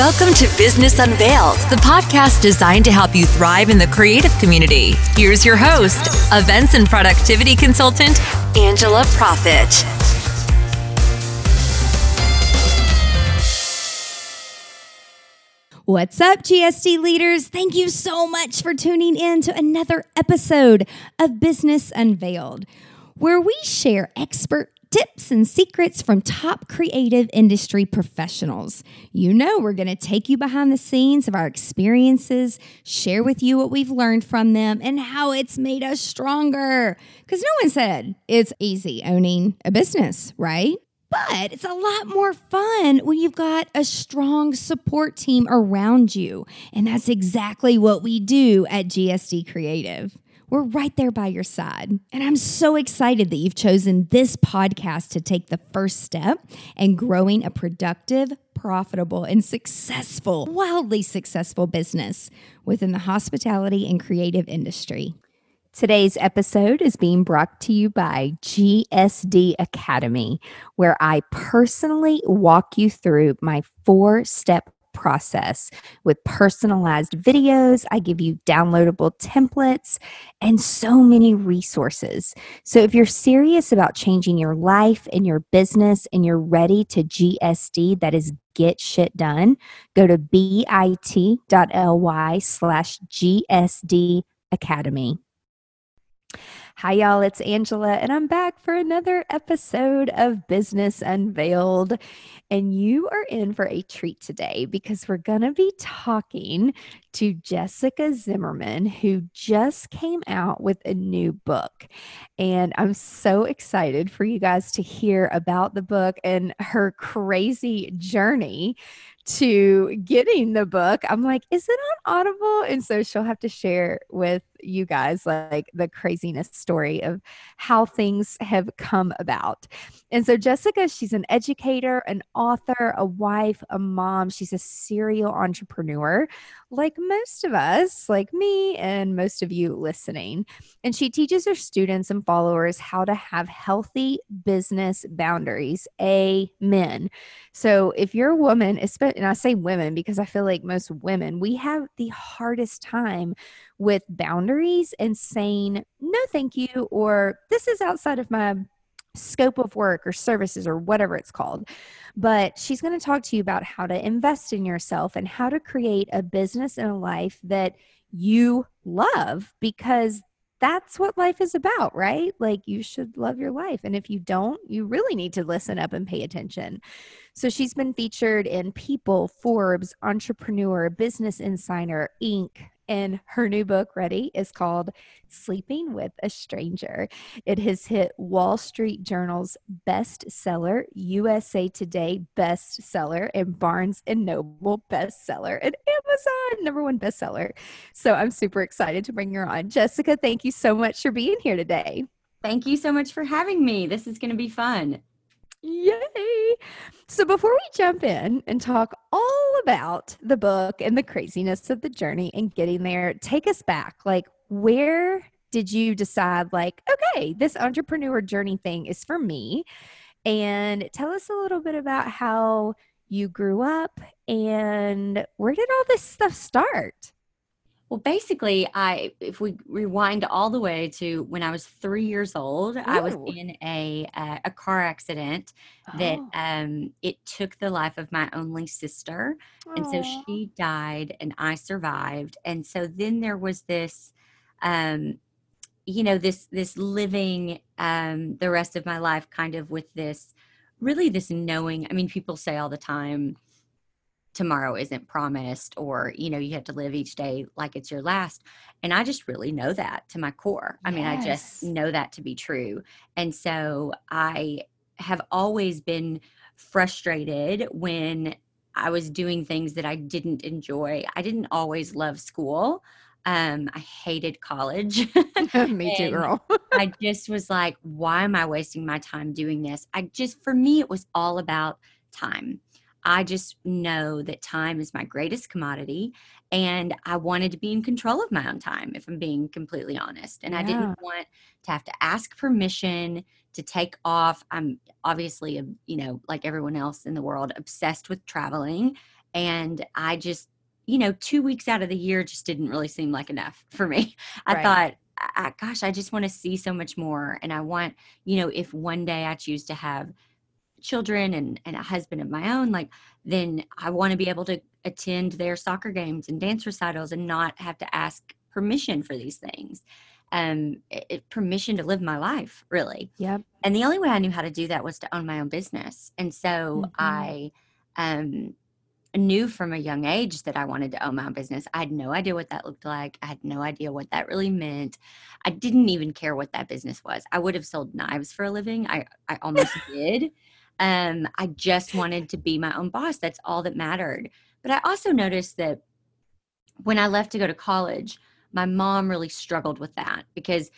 Welcome to Business Unveiled, the podcast designed to help you thrive in the creative community. Here's your host, events and productivity consultant, Angela Proffitt. What's up, GSD leaders? Thank you so much for tuning in to another episode of Business Unveiled, where we share expert tips and secrets from top creative industry professionals. You know, we're going to take you behind the scenes of our experiences, share with you what we've learned from them, and how it's made us stronger. Because no one said it's easy owning a business, right? But it's a lot more fun when you've got a strong support team around you. And that's exactly what we do at GSD Creative. We're right there by your side. And I'm so excited that you've chosen this podcast to take the first step in growing a productive, profitable, and successful, wildly successful business within the hospitality and creative industry. Today's episode is being brought to you by GSD Academy, where I personally walk you through my four step process with personalized videos. I give you downloadable templates and so many resources. So, if you're serious about changing your life and your business and you're ready to GSD, that is get shit done, go to bit.ly slash GSD Academy. Hi, y'all. It's Angela, and I'm back for another episode of Business Unveiled. And you are in for a treat today because we're going to be talking to Jessica Zimmerman, who just came out with a new book. And I'm so excited for you guys to hear about the book and her crazy journey to getting the book. I'm like, is it on Audible? And so she'll have to share with you guys like the craziness story of how things have come about. And so Jessica, she's an educator, an author, a wife, a mom. She's a serial entrepreneur, like most of us, like me and most of you listening. And she teaches her students and followers how to have healthy business boundaries. Amen. So if you're a woman, especially and I say women because I feel like most women, we have the hardest time with boundaries and saying, no, thank you, or this is outside of my scope of work or services or whatever it's called. But she's going to talk to you about how to invest in yourself and how to create a business and a life that you love because that's what life is about, right? Like you should love your life. And if you don't, you really need to listen up and pay attention. So she's been featured in People, Forbes, Entrepreneur, Business Insider, Inc., and her new book, Ready, is called Sleeping with a Stranger. It has hit Wall Street Journal's bestseller, USA Today bestseller, and Barnes and Noble bestseller, and Amazon number one bestseller. So I'm super excited to bring her on. Jessica, thank you so much for being here today. Thank you so much for having me. This is going to be fun. Yay! So, before we jump in and talk all about the book and the craziness of the journey and getting there, take us back. Like, where did you decide, like, okay, this entrepreneur journey thing is for me? And tell us a little bit about how you grew up and where did all this stuff start? Well, basically, I if we rewind all the way to when I was three years old, Ooh. I was in a uh, a car accident oh. that um, it took the life of my only sister, Aww. and so she died, and I survived, and so then there was this, um, you know, this this living um, the rest of my life, kind of with this, really this knowing. I mean, people say all the time tomorrow isn't promised or you know you have to live each day like it's your last. And i just really know that to my core. I mean i just know that to be true. And so i have always been frustrated when i was doing things that i didn't enjoy. I didn't always love school. Um i hated college. Me too girl. I just was like why am i wasting my time doing this? I just for me it was all about time I just know that time is my greatest commodity. And I wanted to be in control of my own time, if I'm being completely honest. And yeah. I didn't want to have to ask permission to take off. I'm obviously, um, you know, like everyone else in the world, obsessed with traveling. And I just, you know, two weeks out of the year just didn't really seem like enough for me. I Right. thought, I, gosh, I just want to see so much more. And I want, you know, if one day I choose to have children and, and a husband of my own, like, then I want to be able to attend their soccer games and dance recitals and not have to ask permission for these things. Um, it, it- permission to live my life, really Yep. and the only way I knew how to do that was to own my own business. And so Mhm. I um, knew from a young age that I wanted to own my own business. I had no idea what that looked like. I had no idea what that really meant. I didn't even care what that business was. I would have sold knives for a living. I, I almost did. Um, I just wanted to be my own boss. That's all that mattered. But I also noticed that when I left to go to college, my mom really struggled with that because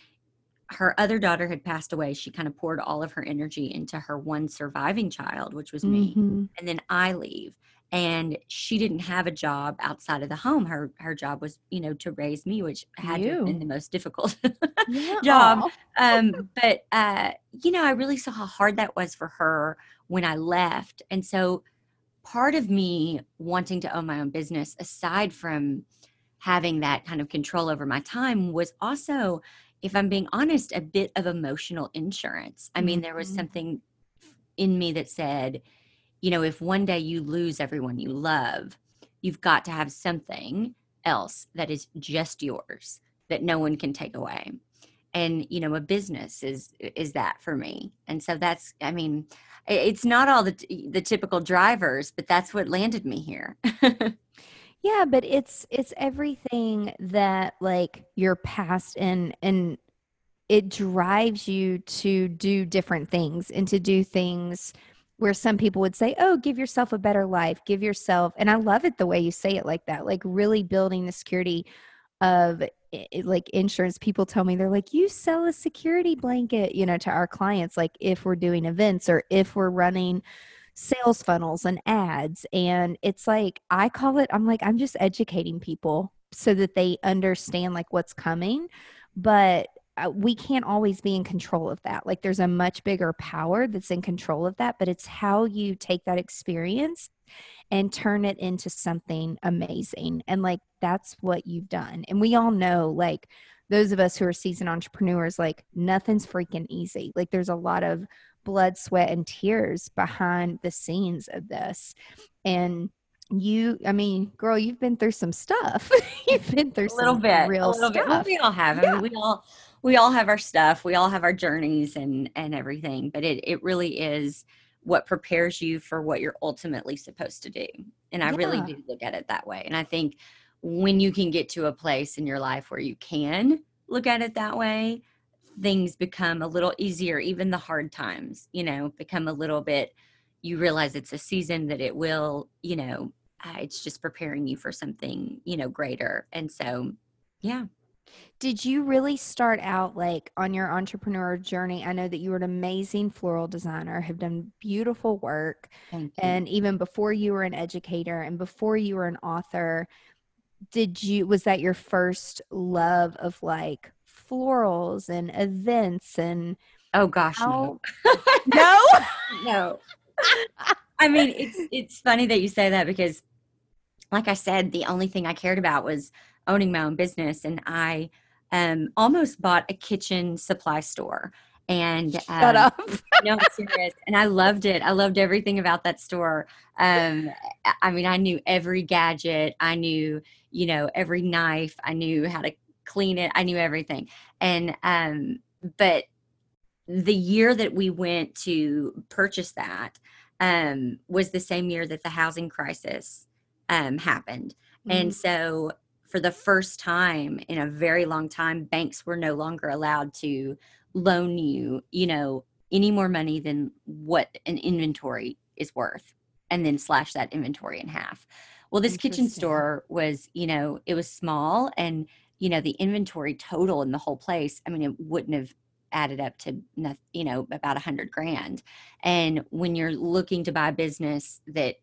her other daughter had passed away. She kind of poured all of her energy into her one surviving child, which was me. Mhm. And then I leave. And she didn't have a job outside of the home. Her her job was, you know, to raise me, which had to have been the most difficult Yeah. job. Um, but uh, you know, I really saw how hard that was for her when I left. And so part of me wanting to own my own business, aside from having that kind of control over my time, was also, if I'm being honest, a bit of emotional insurance. I mean, there was Mhm. something in me that said, you know, if one day you lose everyone you love, you've got to have something else that is just yours that no one can take away and you know a business is is that for me and so that's i mean it's not all the the typical drivers but that's what landed me here Yeah, but it's it's everything that like your past and and it drives you to do different things and to do things where some people would say, "Oh, give yourself a better life. Give yourself." And I love it the way you say it like that. Like really building the security of like insurance. People tell me they're like, "You sell a security blanket," you know, to our clients like if we're doing events or if we're running sales funnels and ads and it's like i call it i'm like i'm just educating people so that they understand like what's coming but uh, we can't always be in control of that like there's a much bigger power that's in control of that but it's how you take that experience and turn it into something amazing and like that's what you've done and we all know like those of us who are seasoned entrepreneurs like nothing's freaking easy like there's a lot of blood, sweat, and tears behind the scenes of this. And you, I mean, girl, you've been through some stuff. you've been through a little some bit real a little bit well, stuff. we all have i Yeah. mean we all we all have our stuff we all have our journeys and and everything but it it really is what prepares you for what you're ultimately supposed to do. And i really Yeah. do look at it that way. And i think when you can get to a place in your life where you can look at it that way things become a little easier even the hard times you know become a little bit you realize it's a season that it will you know uh, it's just preparing you for something you know greater. And so yeah Did you really start out like on your entrepreneur journey? I know that you were an amazing floral designer, have done beautiful work. And even before you were an educator and before you were an author, did you, was that your first love of like florals and events and oh gosh no no? no i mean it's it's funny that you say that because like i said the only thing i cared about was owning my own business and i um almost bought a kitchen supply store and Shut um, up. no, I'm serious. And I loved it. I loved everything about that store. Um, I- mean, I knew every gadget. I knew, you know, every knife. I knew how to clean it. I knew everything. And um, but the year that we went to purchase that um, was the same year that the housing crisis um, happened. And so, for the first time in a very long time, banks were no longer allowed to loan you, you know, any more money than what an inventory is worth and then slash that inventory in half. Well, this kitchen store was, you know, it was small and, you know, the inventory total in the whole place, I mean, it wouldn't have added up to, you know, about a hundred grand. And when you're looking to buy a business that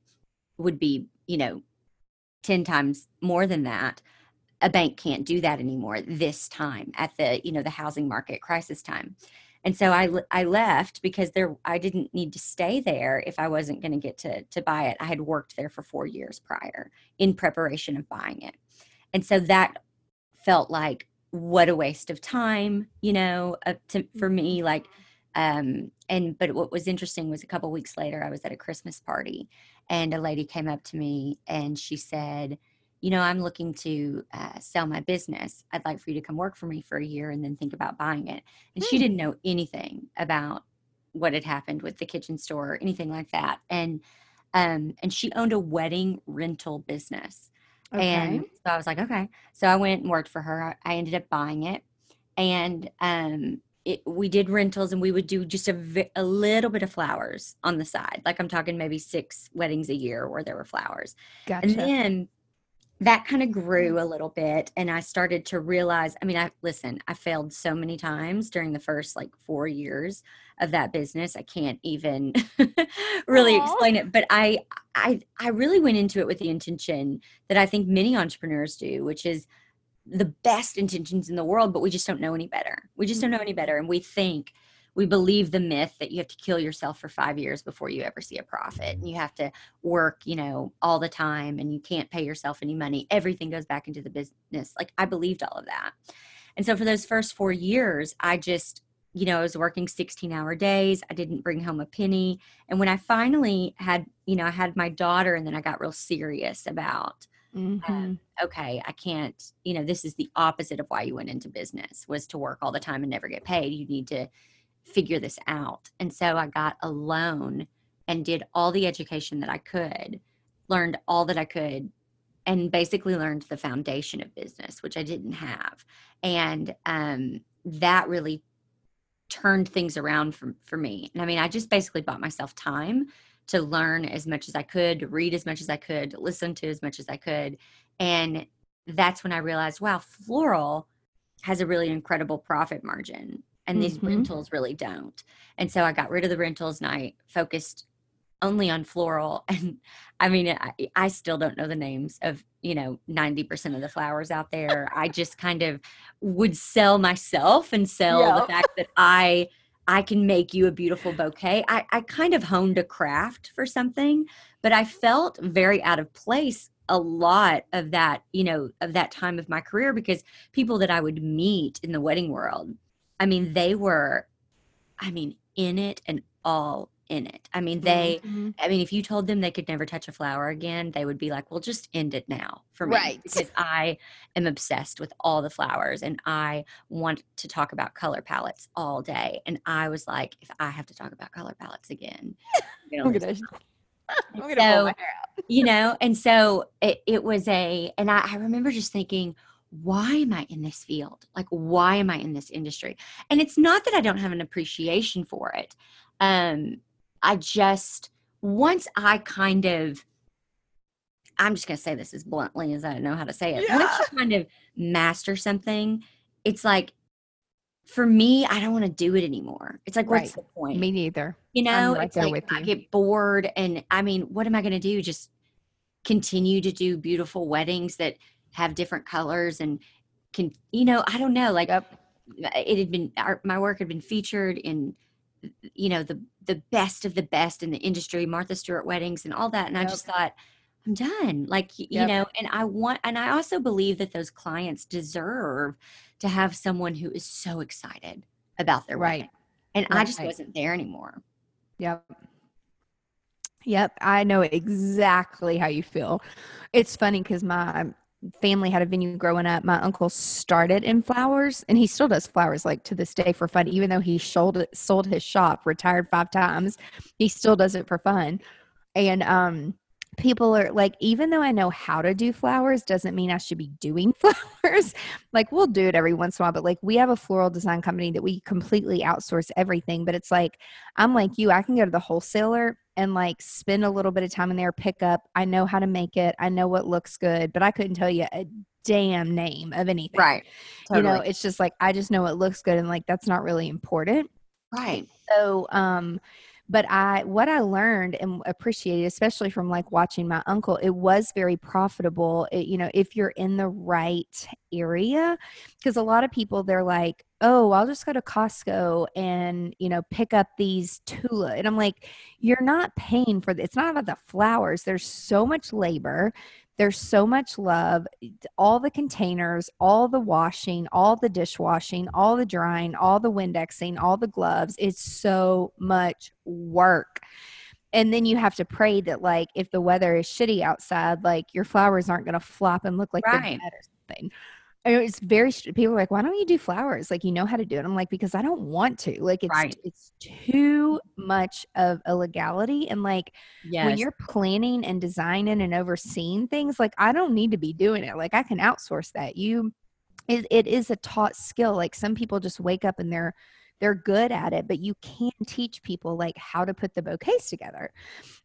would be, you know, 10 times more than that a bank can't do that anymore this time at the you know the housing market crisis time and so I, I left because there I didn't need to stay there if I wasn't going to get to to buy it. I had worked there for 4 years prior in preparation of buying it. And so that felt like what a waste of time, you know, uh, to, for me mm-hmm. like um and but what was interesting was a couple weeks later I was at a Christmas party and a lady came up to me and she said, you know, I'm looking to uh, sell my business. I'd like for you to come work for me for a year and then think about buying it. And she hmm. didn't know anything about what had happened with the kitchen store or anything like that. And um, and she owned a wedding rental business. Okay. And so I was like, okay. So I went and worked for her. I ended up buying it, and um, it, we did rentals, and we would do just a, a little bit of flowers on the side. Like I'm talking maybe six weddings a year where there were flowers. Gotcha. And then that kind of mm-hmm. grew a little bit and i started to realize i mean i listen i failed so many times during the first like four years of that business i can't even really Aww. explain it but i i i really went into it with the intention that i think many entrepreneurs do which is the best intentions in the world but we just don't know any better. We just don't know mm-hmm. any better and we think we believe the myth that you have to kill yourself for five years before you ever see a profit and you have to work you know all the time and you can't pay yourself any money. Everything goes back into the business. Like i believed all of that. And so for those first four years i just you know i was working 16 hour days. I didn't bring home a penny. And when i finally had you know i had my daughter and then i got real serious about Mm-hmm. Um, okay, I can't, you know, this is the opposite of why you went into business was to work all the time and never get paid. You need to figure this out. And so I got a loan and did all the education that I could, learned all that I could, and basically learned the foundation of business, which I didn't have. And um, that really turned things around for, for me. And I mean, I just basically bought myself time to learn as much as I could, read as much as I could, listen to as much as I could. And that's when I realized, wow, floral has a really incredible profit margin and mm-hmm. these rentals really don't. And so I got rid of the rentals and I focused only on floral and i mean I, I, still don't know the names of you know 90% of the flowers out there i just kind of would sell myself and sell the fact that i i can make you a beautiful bouquet I, I kind of honed a craft for something but i felt very out of place a lot of that you know of that time of my career because people that i would meet in the wedding world I mean, they were, I mean, in it and all in it. I mean, they, mm-hmm. I mean, if you told them they could never touch a flower again, they would be like, well, just end it now for me. Right. Because I am obsessed with all the flowers and I want to talk about color palettes all day. And I was like, if I have to talk about color palettes again, you know, so, you know, and so it, it was a, and I, I remember just thinking, why am I in this field? Like, why am I in this industry? And it's not that I don't have an appreciation for it. Um, I just, once I kind of, I'm just going to say this as bluntly as I know how to say it. Yeah. Once you kind of master something, it's like, for me, I don't want to do it anymore. It's like, right. what's the point? Me neither. You know, right it's like I get bored. And I mean, what am I going to do? Just continue to do beautiful weddings that have different colors and can you know i don't know like yep. it had been our, my work had been featured in you know the the best of the best in the industry martha stewart weddings and all that and yep. i just thought i'm done like yep. you know and i want and i also believe that those clients deserve to have someone who is so excited about their right wedding. and right. i just wasn't there anymore yep Yep, I know exactly how you feel. It's funny because my family had a venue growing up. My uncle started in flowers and he still does flowers like to this day for fun. Even though he sold sold his shop, retired five times, he still does it for fun. And um people are like even though I know how to do flowers doesn't mean I should be doing flowers. like we'll do it every once in a while, but like we have a floral design company that we completely outsource everything, but it's like I'm like you, I can go to the wholesaler and like spend a little bit of time in there, pick up. I know how to make it. I know what looks good, but I couldn't tell you a damn name of anything. Right. Totally. You know, it's just like I just know it looks good and like that's not really important. Right. So um but i what i learned and appreciated especially from like watching my uncle it was very profitable it, you know if you're in the right area because a lot of people they're like oh i'll just go to costco and you know pick up these tula and i'm like you're not paying for this it's not about the flowers there's so much labor there's so much love all the containers all the washing all the dishwashing all the drying all the windexing all the gloves it's so much work and then you have to pray that like if the weather is shitty outside like your flowers aren't going to flop and look like Right. they're dead or something it's very people are like why don't you do flowers like you know how to do it i'm like because i don't want to like it's Right. it's too much of a legality and like Yes. when you're planning and designing and overseeing things like i don't need to be doing it like i can outsource that you it, it is a taught skill like some people just wake up and they're they're good at it but you can teach people like how to put the bouquets together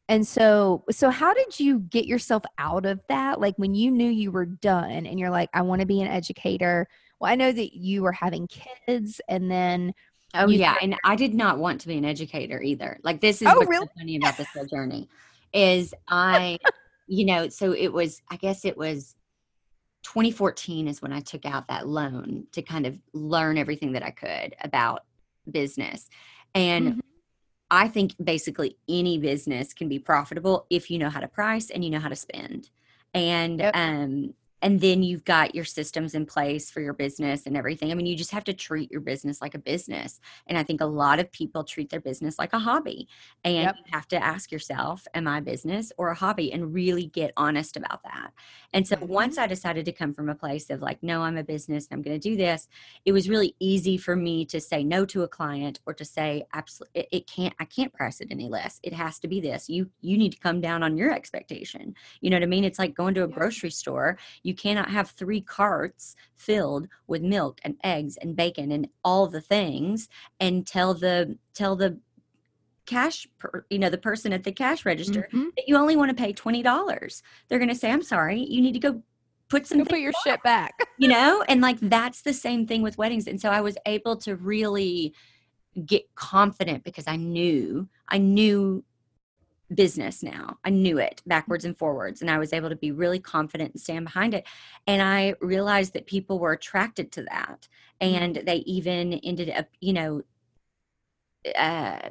and so so how did you get yourself out of that like when you knew you were done and you're like i want to be an educator well i know that you were having kids and then Oh yeah, and I did not want to be an educator either. Like this is Oh, what's so really? funny about this whole journey is I, you know, so it was. I guess it was 2014 is when I took out that loan to kind of learn everything that I could about business, and Mhm. I think basically any business can be profitable if you know how to price and you know how to spend, and Yep. um, and then you've got your systems in place for your business and everything. I mean, you just have to treat your business like a business. And I think a lot of people treat their business like a hobby. And Yep. you have to ask yourself, am I a business or a hobby? And really get honest about that. And so once mm-hmm. I decided to come from a place of like, no, I'm a business and I'm going to do this, it was really easy for me to say no to a client or to say, absolutely, it, it can't, I can't price it any less. It has to be this. You, you need to come down on your expectation. You know what I mean? It's like going to a grocery store. You cannot have three carts filled with milk and eggs and bacon and all the things and tell the tell the cash per, you know the person at the cash register Mhm. that you only want to pay $20 they're going to say i'm sorry you need to go put some put your shit back you know and like that's the same thing with weddings and so i was able to really get confident because i knew i knew business now. I knew it backwards and forwards and i was able to be really confident and stand behind it. And i realized that people were attracted to that and they even ended up you know uh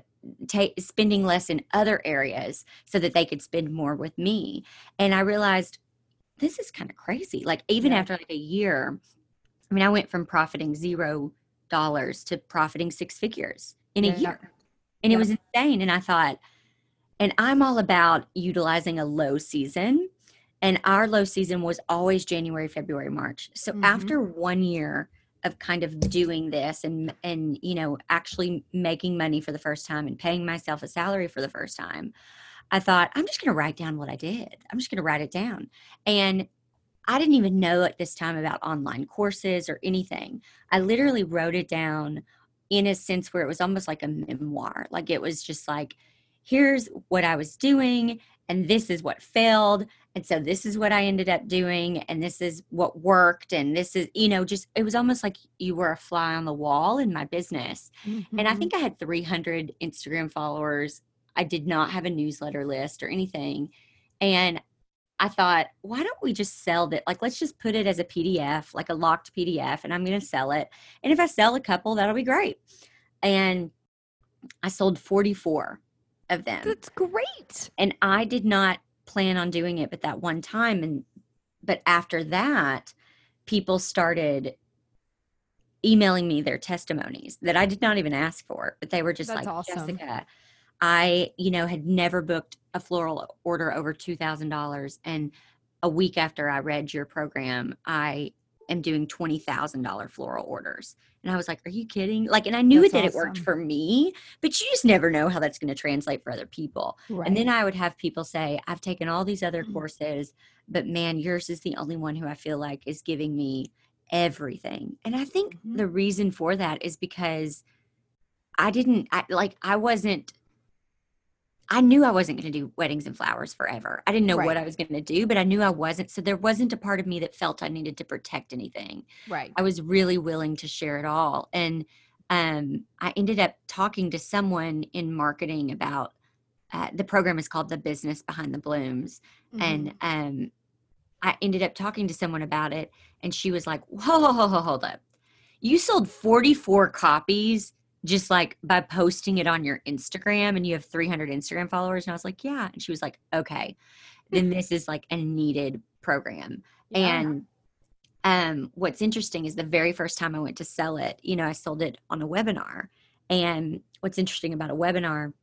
spending less in other areas so that they could spend more with me. And i realized this is kind of crazy. Like even Yeah. after like a year i mean i went from profiting zero dollars to profiting six figures in a Yeah. year and it was insane. And i thought and i'm all about utilizing a low season and our low season was always january february march. So Mhm. after one year of kind of doing this and and you know actually making money for the first time and paying myself a salary for the first time i thought i'm just going to write down what i did. I'm just going to write it down. And i didn't even know at this time about online courses or anything. I literally wrote it down in a sense where it was almost like a memoir. Like it was just like here's what i was doing and this is what failed and so this is what i ended up doing and this is what worked and this is you know just it was almost like you were a fly on the wall in my business and I Mhm. think I had 300 Instagram followers. I did not have a newsletter list or anything. And I thought, why don't we just sell that? Like, let's just put it as a PDF, like a locked PDF, and I'm going to sell it. And if I sell a couple, that'll be great. And I sold 44 of them. that's great And I did not plan on doing it but that one time. And, but after that, people started emailing me their testimonies that I did not even ask for, but they were just That's like, awesome. Jessica, I, you know, had never booked a floral order over $2,000. And a week after I read your program, I am doing $20,000 floral orders. And I was like, are you kidding? Like, and I knew That's that it worked for me, but you just never know how that's going to translate for other people. right And then I would have people say, I've taken all these other Mhm. courses, but man, yours is the only one who I feel like is giving me everything. And I think Mhm. the reason for that is because I didn't, I, like, I wasn't, I knew I wasn't going to do weddings and flowers forever. I didn't know what I was going to do, but I knew I wasn't. So there wasn't a part of me that felt I needed to protect anything. right I was really willing to share it all. And um, I ended up talking to someone in marketing about uh, the program is called the business behind the blooms Mm-hmm. and um, I ended up talking to someone about it, and she was like, "Whoa, whoa, whoa, whoa, hold up! You sold 44 copies just like by posting it on your Instagram, and you have 300 Instagram followers." And I was like, "Yeah," and she was like, "Okay, then this is like a needed program." Yeah. And um, what's interesting is the very first time I went to sell it, you know, I sold it on a webinar. And what's interesting about a webinar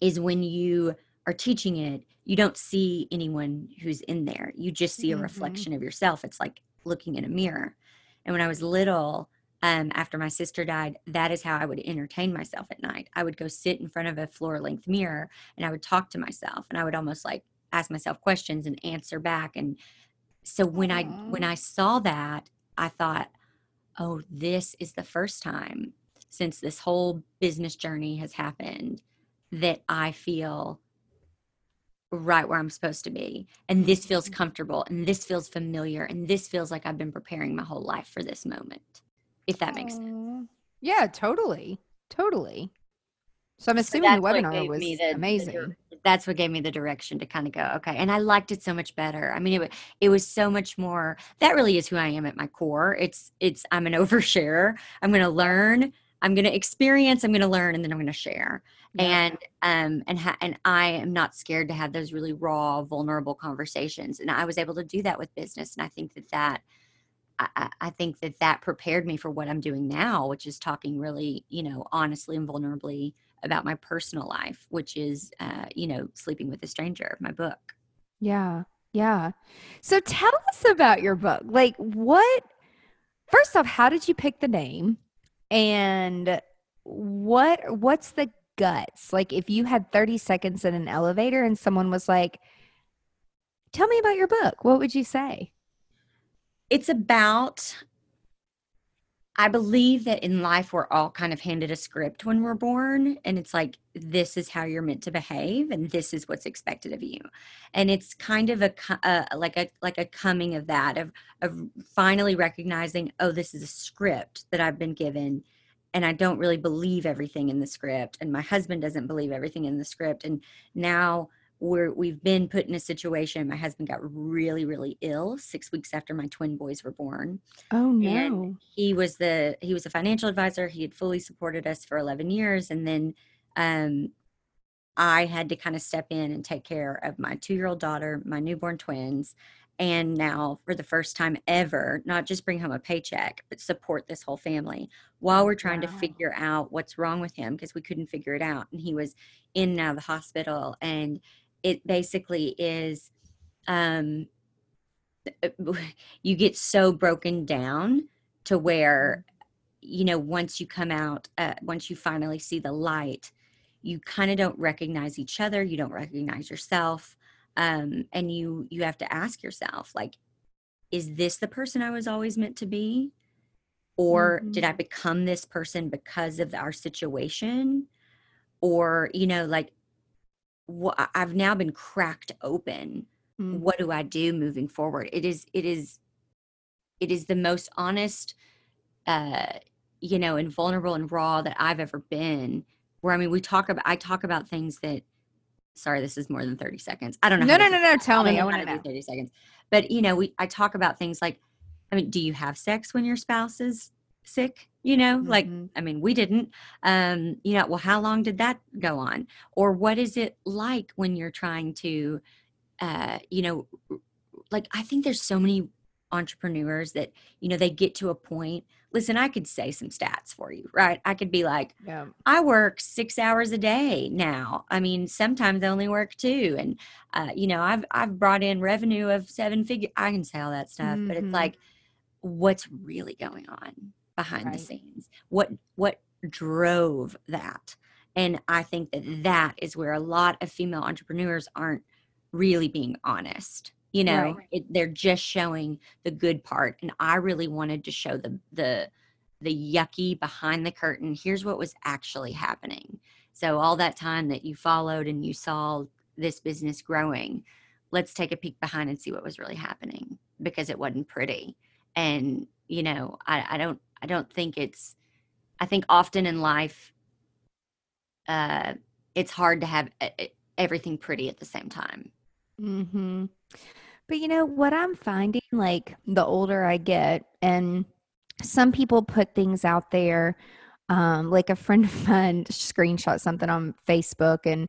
is when you are teaching it, you don't see anyone who's in there. You just see a Mhm. reflection of yourself. It's like looking in a mirror. And when I was little, um, after my sister died, that is how I would entertain myself at night. I would go sit in front of a floor length mirror and I would talk to myself and I would almost like ask myself questions and answer back. And so when I when I saw that, I thought, oh, this is the first time since this whole business journey has happened that I feel right where I'm supposed to be. And this feels comfortable and this feels familiar and this feels like I've been preparing my whole life for this moment. If that makes sense. Yeah, totally. Totally. So I'm So assuming the that's what webinar was the- the amazing. dir- that's what gave me the direction to kind of go okay and i liked it so much better i mean it, it was so much more that really is who i am at my core it's it's i'm an oversharer i'm going to learn i'm going to experience i'm going to learn and then i'm going to share Yeah. and um and ha- and i am not scared to have those really raw vulnerable conversations and i was able to do that with business and i think that that I, I- think that that prepared me for what I'm doing now, which is talking really, you know, honestly and vulnerably about my personal life, which is, uh, you know, sleeping with a stranger, my book. Yeah. Yeah. So tell us about your book. Like what first off, how did you pick the name? And what what's the guts? Like if you had 30 seconds in an elevator and someone was like, "Tell me about your book." What would you say? It's about, I believe that in life we're all kind of handed a script when we're born, and it's like, this is how you're meant to behave, and this is what's expected of you. And it's kind of a like a like a coming of that of of finally recognizing, oh, this is a script that I've been given, and I don't really believe everything in the script, and my husband doesn't believe everything in the script, and now we're we've been put in a situation. My husband got really really ill six weeks after my twin boys were born. Oh and he was the he was a financial advisor. He had fully supported us for 11 years. And then um i had to kind of step in and take care of my two-year-old daughter my newborn twins and now for the first time ever not just bring home a paycheck but support this whole family while we're trying to figure out what's wrong with him because we couldn't figure it out. And he was in and out of the hospital. And it basically is um you get so broken down to where you know once you come out uh, once you finally see the light you kind of don't recognize each other you don't recognize yourself um, and you you have to ask yourself like is this the person i was always meant to be? Or did i become this person because of our situation? Or you know like i've now been cracked open Mm. what do i do moving forward it is it is it is the most honest uh you know and vulnerable and raw that i've ever been where i mean we talk about i talk about things that sorry this is more than 30 seconds i don't know No, no, no, no. that. Tell I me. I want to know. do 30 seconds but you know we i talk about things like i mean do you have sex when your spouse is sick you know like Mhm. i mean we didn't um you know well how long did that go on or what is it like when you're trying to uh you know like i think there's so many entrepreneurs that you know they get to a point listen i could say some stats for you right i could be like Yeah. I work six hours a day now. I mean, sometimes I only work two, and uh, you know, I've I've brought in revenue of seven figure. I can say all that stuff, but Mhm. it's like, what's really going on behind the scenes? What what drove that? And I think that that is where a lot of female entrepreneurs aren't really being honest. You know, Right. it, they're just showing the good part, and I really wanted to show the the the yucky behind the curtain. Here's what was actually happening. So, all that time that you followed and you saw this business growing, let's take a peek behind and see what was really happening because it wasn't pretty. And, you know, I, I don't, I don't think it's, I think often in life, uh, it's hard to have everything pretty at the same time. Hmm. But you know what I'm finding, like the older I get, and some people put things out there. Um, like a friend of mine screenshot something on Facebook and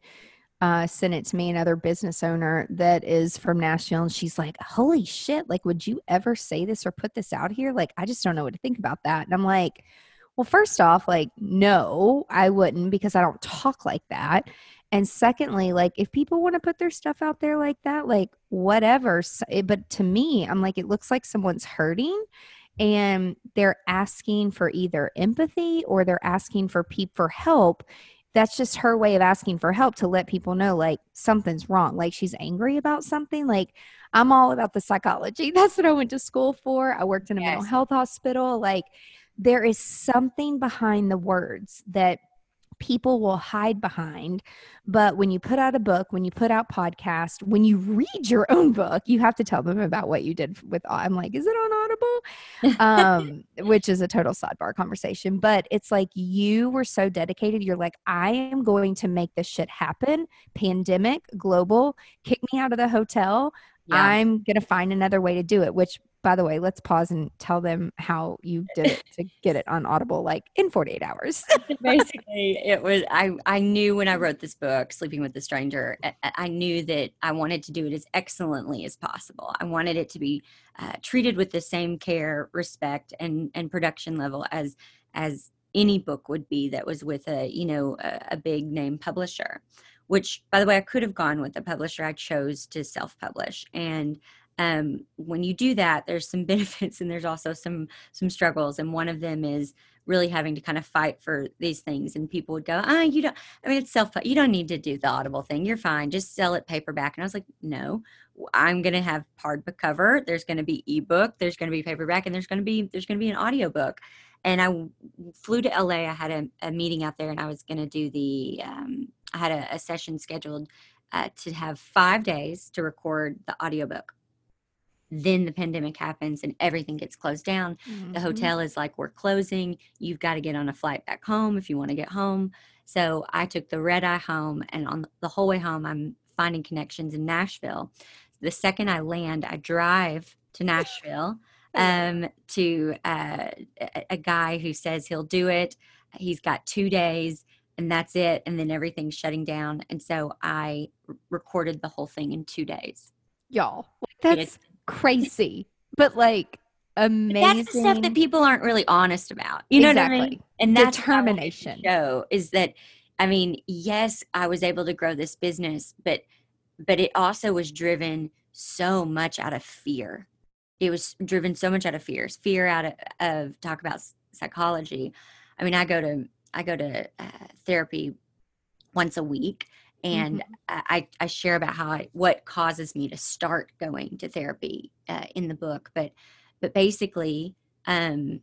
uh, sent it to me, another business owner that is from Nashville. And she's like, Holy shit, like, would you ever say this or put this out here? Like, I just don't know what to think about that. And I'm like, Well, first off, like, no, I wouldn't because I don't talk like that. And secondly, like, if people want to put their stuff out there like that, like, whatever. But to me, I'm like, it looks like someone's hurting and they're asking for either empathy or they're asking for peep for help that's just her way of asking for help to let people know like something's wrong like she's angry about something like i'm all about the psychology. That's what i went to school for. I worked in a yes. mental health hospital. Like there is something behind the words that people will hide behind. But when you put out a book, when you put out podcast, when you read your own book, you have to tell them about what you did with. I'm like, is it on Audible? Um, which is a total sidebar conversation. But it's like you were so dedicated. You're like, I am going to make this shit happen. Pandemic, global, kick me out of the hotel. Yeah. I'm going to find another way to do it, which by the way, let's pause and tell them how you did it to get it on Audible like in 48 hours. Basically, it was I I knew when I wrote this book, Sleeping with a Stranger, I, knew that I wanted to do it as excellently as possible. I wanted it to be uh, treated with the same care, respect, and and production level as as any book would be that was with a you know a, a big name publisher. Which, by the way, I could have gone with a publisher. I chose to self publish and um, when you do that there's some benefits and there's also some some struggles. And one of them is really having to kind of fight for these things. And people would go ah you don't i mean it's self you don't need to do the audible thing. You're fine. Just sell it paperback. And i was like no. I'm going to have hardback cover. There's going to be ebook. There's going to be paperback. And there's going to be there's going to be an audiobook. And i flew to la i had a, a meeting out there and i was going to do the um, i had a, a session scheduled uh, to have five days to record the audiobook then the pandemic happens and everything gets closed down. Mm-hmm. The hotel is like, we're closing. You've got to get on a flight back home if you want to get home. So I took the red eye home, and on the whole way home, I'm finding connections in Nashville. The second I land, I drive to Nashville um, to uh, a, guy who says he'll do it. He's got two days and that's it. And then everything's shutting down. And so I r- recorded the whole thing in two days. Y'all, that's crazy, but like amazing. That's the stuff that people aren't really honest about. You know exactly. what I mean? And that's determination. Show is that I mean, yes, I was able to grow this business, but but it also was driven so much out of fear. It was driven so much out of fears, fear out of, of talk about psychology. I mean, I go to I go to uh, therapy once a week and mm-hmm. I, I share about how I, what causes me to start going to therapy uh, in the book but but basically um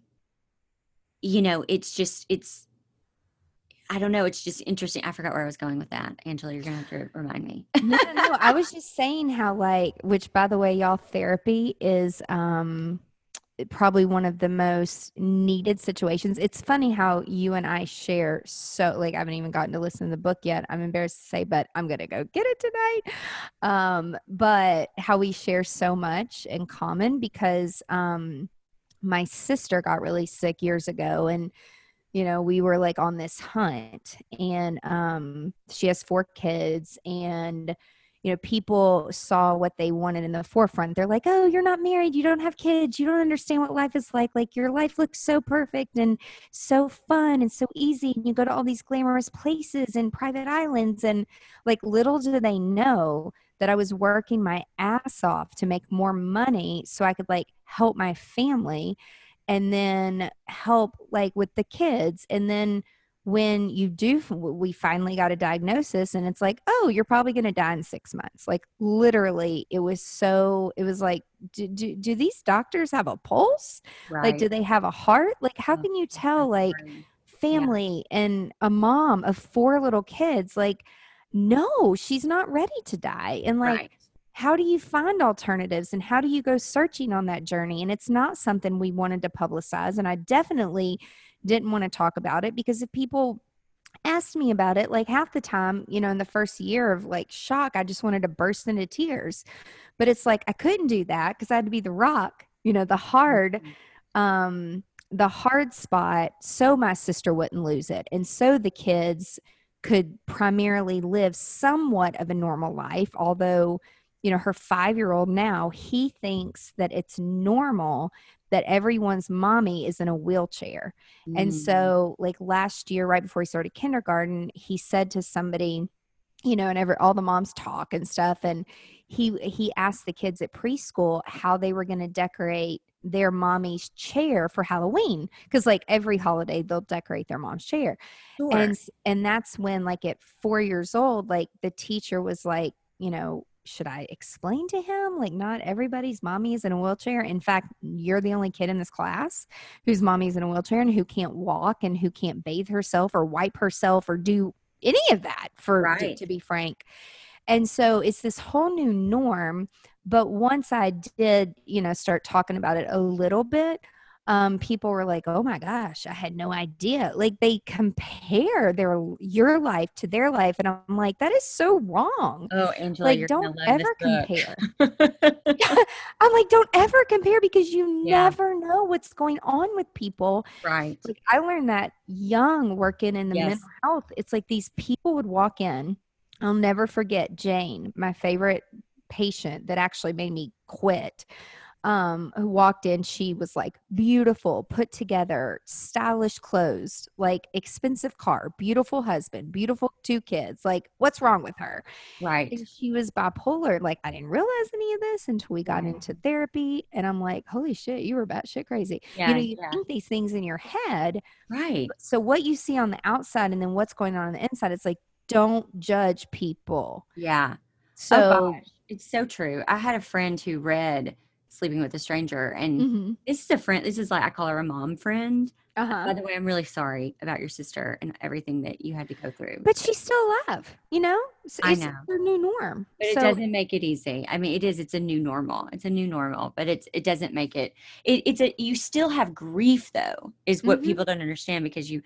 you know it's just it's I don't know. It's just interesting. I forgot where I was going with that. Angela, you're gonna have to remind me. no, no, no. I was just saying how like, which by the way, y'all, therapy is um probably one of the most needed situations. It's funny how you and I share so like I haven't even gotten to listen to the book yet. I'm embarrassed to say, but I'm gonna go get it tonight. Um, but how we share so much in common because um my sister got really sick years ago and you know we were like on this hunt and um she has four kids and you know people saw what they wanted in the forefront. They're like oh you're not married. You don't have kids. You don't understand what life is like. Like your life looks so perfect and so fun and so easy. And you go to all these glamorous places and private islands and like little do they know that I was working my ass off to make more money so I could like help my family and then help like with the kids. And then when you do we finally got a diagnosis and it's like oh you're probably going to die in six months like literally it was so it was like do, do, do these doctors have a pulse right. like do they have a heart like how can you tell like family yeah. and a mom of four little kids like no she's not ready to die and like right. how do you find alternatives and how do you go searching on that journey and it's not something we wanted to publicize and i definitely didn't want to talk about it because if people asked me about it, like half the time, you know, in the first year of like shock, I just wanted to burst into tears. But it's like I couldn't do that because I had to be the rock, you know, the hard, Mm-hmm. um, the hard spot, so my sister wouldn't lose it. And so the kids could primarily live somewhat of a normal life, although you know her five year old now he thinks that it's normal that everyone's mommy is in a wheelchair and Mm. so like last year right before he started kindergarten he said to somebody you know and every all the moms talk and stuff and he he asked the kids at preschool how they were going to decorate their mommy's chair for halloween because like every holiday they'll decorate their mom's chair Sure. and and that's when like at four years old like the teacher was like you know should i explain to him? Like not everybody's mommy is in a wheelchair. In fact you're the only kid in this class whose mommy's in a wheelchair and who can't walk and who can't bathe herself or wipe herself or do any of that for to, to be frank. And so it's this whole new norm but once i did you know start talking about it a little bit um, people were like, "Oh my gosh, I had no idea." Like they compare their your life to their life, and I'm like, "That is so wrong." oh, Angela, like, you're don't ever compare. I'm like, "Don't ever compare because you Yeah. never know what's going on with people." right. Like I learned that young, working in the Yes. mental health. It's like these people would walk in. I'll never forget Jane, my favorite patient that actually made me quit um who walked in she was like beautiful put together stylish clothes like expensive car beautiful husband beautiful two kids like what's wrong with her Right. and she was bipolar like i didn't realize any of this until we got Yeah. into therapy and i'm like holy shit you were batshit crazy Yeah. you know you yeah. think these things in your head Right. so what you see on the outside and then what's going on on the inside it's like don't judge people Yeah. so oh it's so true. I had a friend who read Sleeping with a Stranger, and mhm. this is a friend. This is like I call her a mom friend. uh-huh. By the way, I'm really sorry about your sister and everything that you had to go through. but she's still alive you know it's, I know. her new norm But it doesn't make it easy. I mean, it is. It's a new normal. It's a new normal, but it's it doesn't make it. it it's a you still have grief though, is what Mhm. people don't understand because you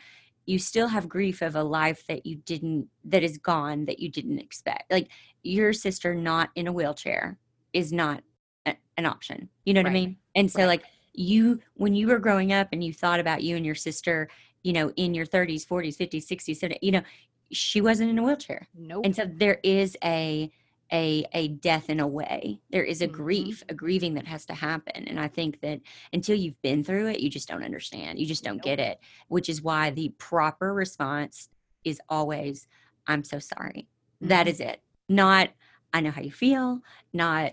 you still have grief of a life that you didn't that is gone that you didn't expect. Like your sister not in a wheelchair is not a, an option. You know what I mean? And so Right. like you when you were growing up and you thought about you and your sister, you know, in your 30s, 40s, 50s, 60s, 70s, you know, she wasn't in a wheelchair nope and so there is a a a death in a way there is a Mhm. grief a grieving that has to happen and i think that until you've been through it you just don't understand you just don't Nope. get it which is why the proper response is always i'm so sorry That Mhm. is it not i know how you feel not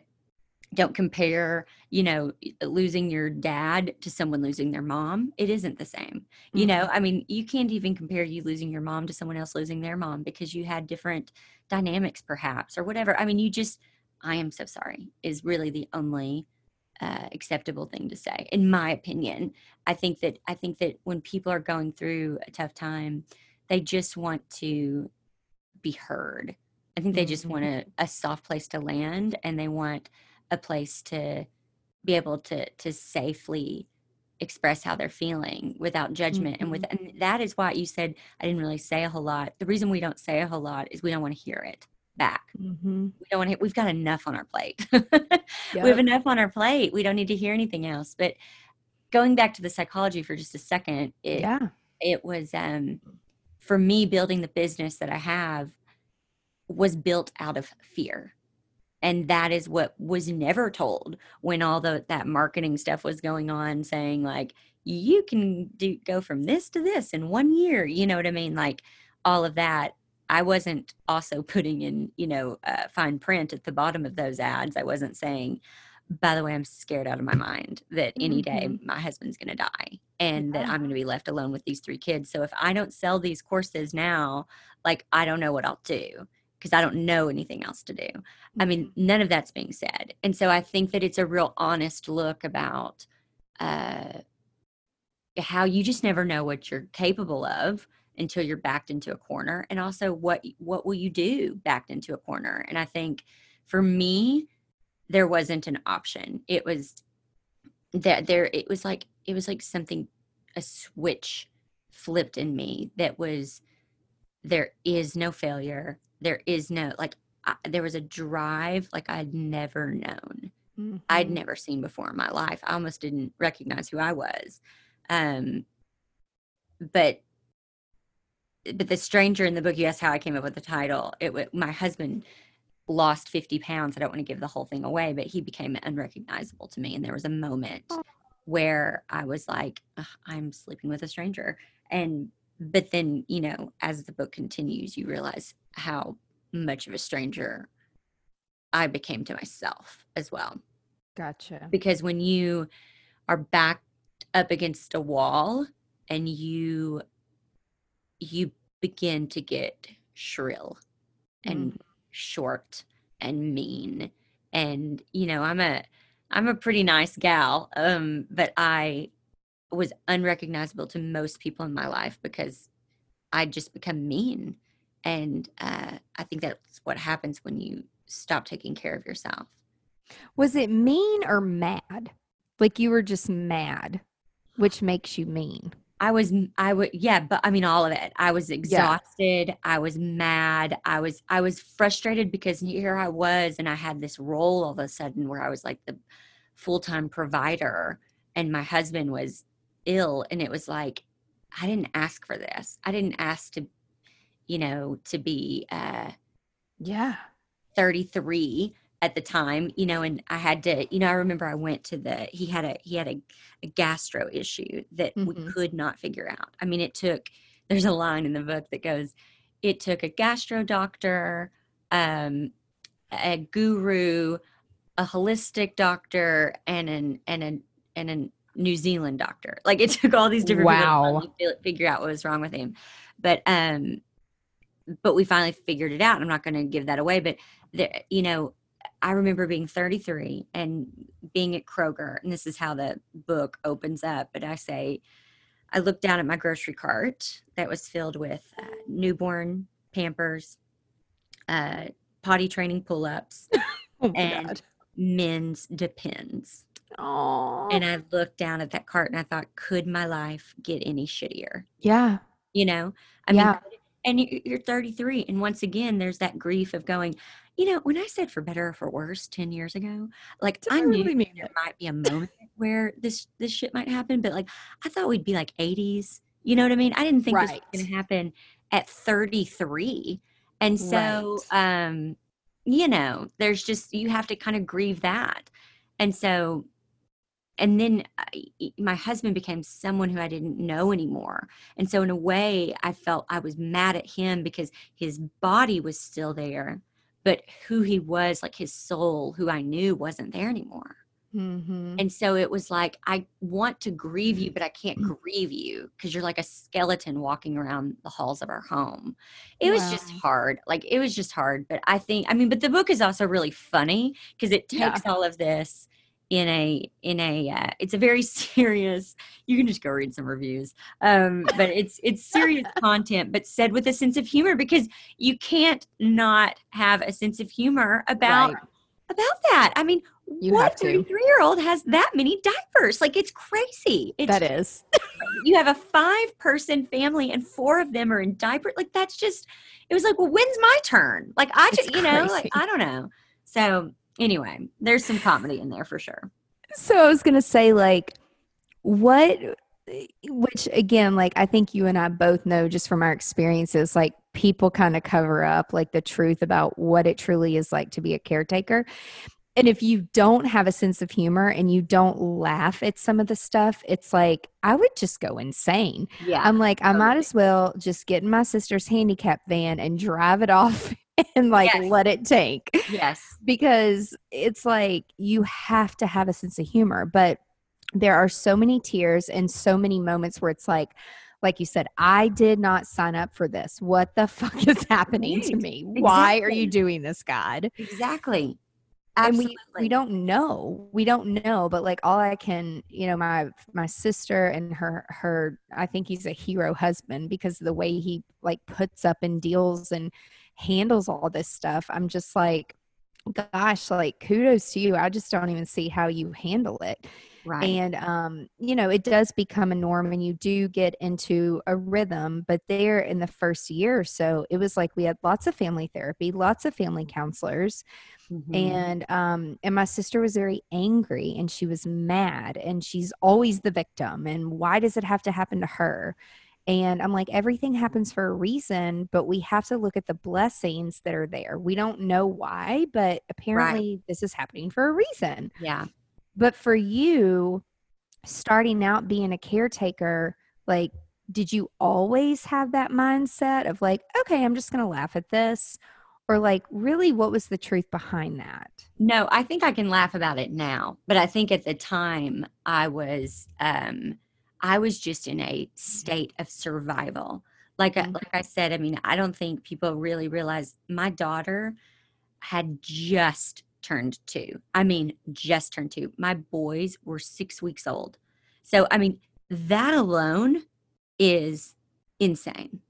don't compare you know losing your dad to someone losing their mom it isn't the same. You know Mm-hmm. i mean you can't even compare you losing your mom to someone else losing their mom because you had different dynamics perhaps or whatever. I mean you just i am so sorry is really the only uh, acceptable thing to say in my opinion. I think that i think that when people are going through a tough time they just want to be heard. I think they just want a, a soft place to land and they want a place to be able to to safely express how they're feeling without judgment and with and that is why you said i didn't really say a whole lot. The reason we don't say a whole lot is we don't want to hear it back. Mhm. we don't want to we've got enough on our plate. We have enough on our plate. We don't need to hear anything else. But going back to the psychology for just a second it yeah. it was um for me building the business that i have was built out of fear and that is what was never told when all the that marketing stuff was going on saying like you can do go from this to this in one year you know what i mean? Like all of that. I wasn't also putting in you know uh, fine print at the bottom of those ads. I wasn't saying by the way i'm scared out of my mind that any day Mhm. my husband's going to die and that i'm going to be left alone with these three kids. So if i don't sell these courses now like i don't know what i'll do because i don't know anything else to do. I mean, none of that's being said. And so I think that it's a real honest look about uh, how you just never know what you're capable of until you're backed into a corner and also what what will you do backed into a corner? And i think for me there wasn't an option. It was that there it was like it was like something a switch flipped in me that was there is no failure there is no like I, there was a drive like i'd never known. Mm-hmm. i'd never seen before in my life. I almost didn't recognize who i was. Um but but the stranger in the book you asked how i came up with the title. It was my husband lost 50 pounds. I don't want to give the whole thing away but he became unrecognizable to me. And there was a moment oh. where i was like i'm sleeping with a stranger. And but then you know as the book continues you realize how much of a stranger i became to myself as well. Gotcha. Because when you are backed up against a wall and you you begin to get shrill and mm. short and mean. And you know i'm a i'm a pretty nice gal um but i was unrecognizable to most people in my life because I'd just become mean. And uh, I think that's what happens when you stop taking care of yourself. Was it mean or mad? Like you were just mad, which makes you mean. I was, I would, yeah, but I mean, all of it. I was exhausted. Yeah. I was mad. I was, I was frustrated because here I was, and I had this role all of a sudden where I was like the full time provider, and my husband was ill and it was like i didn't ask for this. I didn't ask to you know to be uh yeah. 33 at the time you know and i had to you know i remember i went to the he had a he had a, a gastro issue that mm-hmm. we could not figure out. I mean it took there's a line in the book that goes it took a gastro doctor um a guru a holistic doctor and an and an and an New Zealand doctor. Like it took all these different wow. people to figure out what was wrong with him. But um but we finally figured it out. I'm not going to give that away, but the, you know, I remember being 33 and being at Kroger, and this is how the book opens up. But I say, I looked down at my grocery cart that was filled with uh, newborn Pampers, uh, potty training pull ups, oh and God. men's Depends. Aww. And I looked down at that cart and I thought, could my life get any shittier? Yeah. You know, I yeah. mean, and you're 33. And once again, there's that grief of going, you know, when I said for better or for worse 10 years ago, like I knew really there might be a moment where this, this shit might happen, but like I thought we'd be like 80s. You know what I mean? I didn't think right. this was going to happen at 33. And so, right. um, you know, there's just, you have to kind of grieve that. And so and then my husband became someone who I didn't know anymore. And so, in a way, I felt I was mad at him because his body was still there, but who he was, like his soul, who I knew, wasn't there anymore. Mm-hmm. And so it was like, I want to grieve you, but I can't mm. grieve you because you're like a skeleton walking around the halls of our home. It wow. was just hard. Like, it was just hard. But I think, I mean, but the book is also really funny because it takes yeah. all of this in a in a uh, it's a very serious you can just go read some reviews um but it's it's serious content but said with a sense of humor because you can't not have a sense of humor about right. about that. I mean you what 33 year old has that many diapers. Like it's crazy. It's, that is. You have a five person family and four of them are in diaper like that's just it was like well when's my turn? Like i just you know like i don't know. So anyway, there's some comedy in there for sure. So I was gonna say, like, what which again like i think you and i both know just from our experiences like people kind of cover up like the truth about what it truly is like to be a caretaker. And if you don't have a sense of humor and you don't laugh at some of the stuff it's like i would just go insane. Yeah i'm like i might as well just get in my sister's handicap van and drive it off and like yes. let it take. Yes. because it's like you have to have a sense of humor, but there are so many tears and so many moments where it's like like you said, I did not sign up for this. What the fuck is happening right. to me? Exactly. Why are you doing this, God? Exactly. Absolutely. And we, we don't know. We don't know, but like all I can, you know, my my sister and her her I think he's a hero husband because of the way he like puts up and deals and handles all this stuff. I'm just like, gosh, like kudos to you. I just don't even see how you handle it. Right. And um, you know, it does become a norm and you do get into a rhythm, but there in the first year or so, it was like we had lots of family therapy, lots of family counselors. Mhm. And um and my sister was very angry and she was mad and she's always the victim and why does it have to happen to her? And I'm like, everything happens for a reason, but we have to look at the blessings that are there. We don't know why, but apparently this is happening for a reason. yeah. But for you, starting out being a caretaker, like, did you always have that mindset of like, okay, I'm just going to laugh at this? Or like, really, what was the truth behind that? No, I think I can laugh about it now, but I think at the time I was um I was just in a state of survival. Like I, Mhm. like I said, I mean, I don't think people really realize my daughter had just turned 2. I mean, just turned 2. My boys were 6 weeks old. So, I mean, that alone is insane.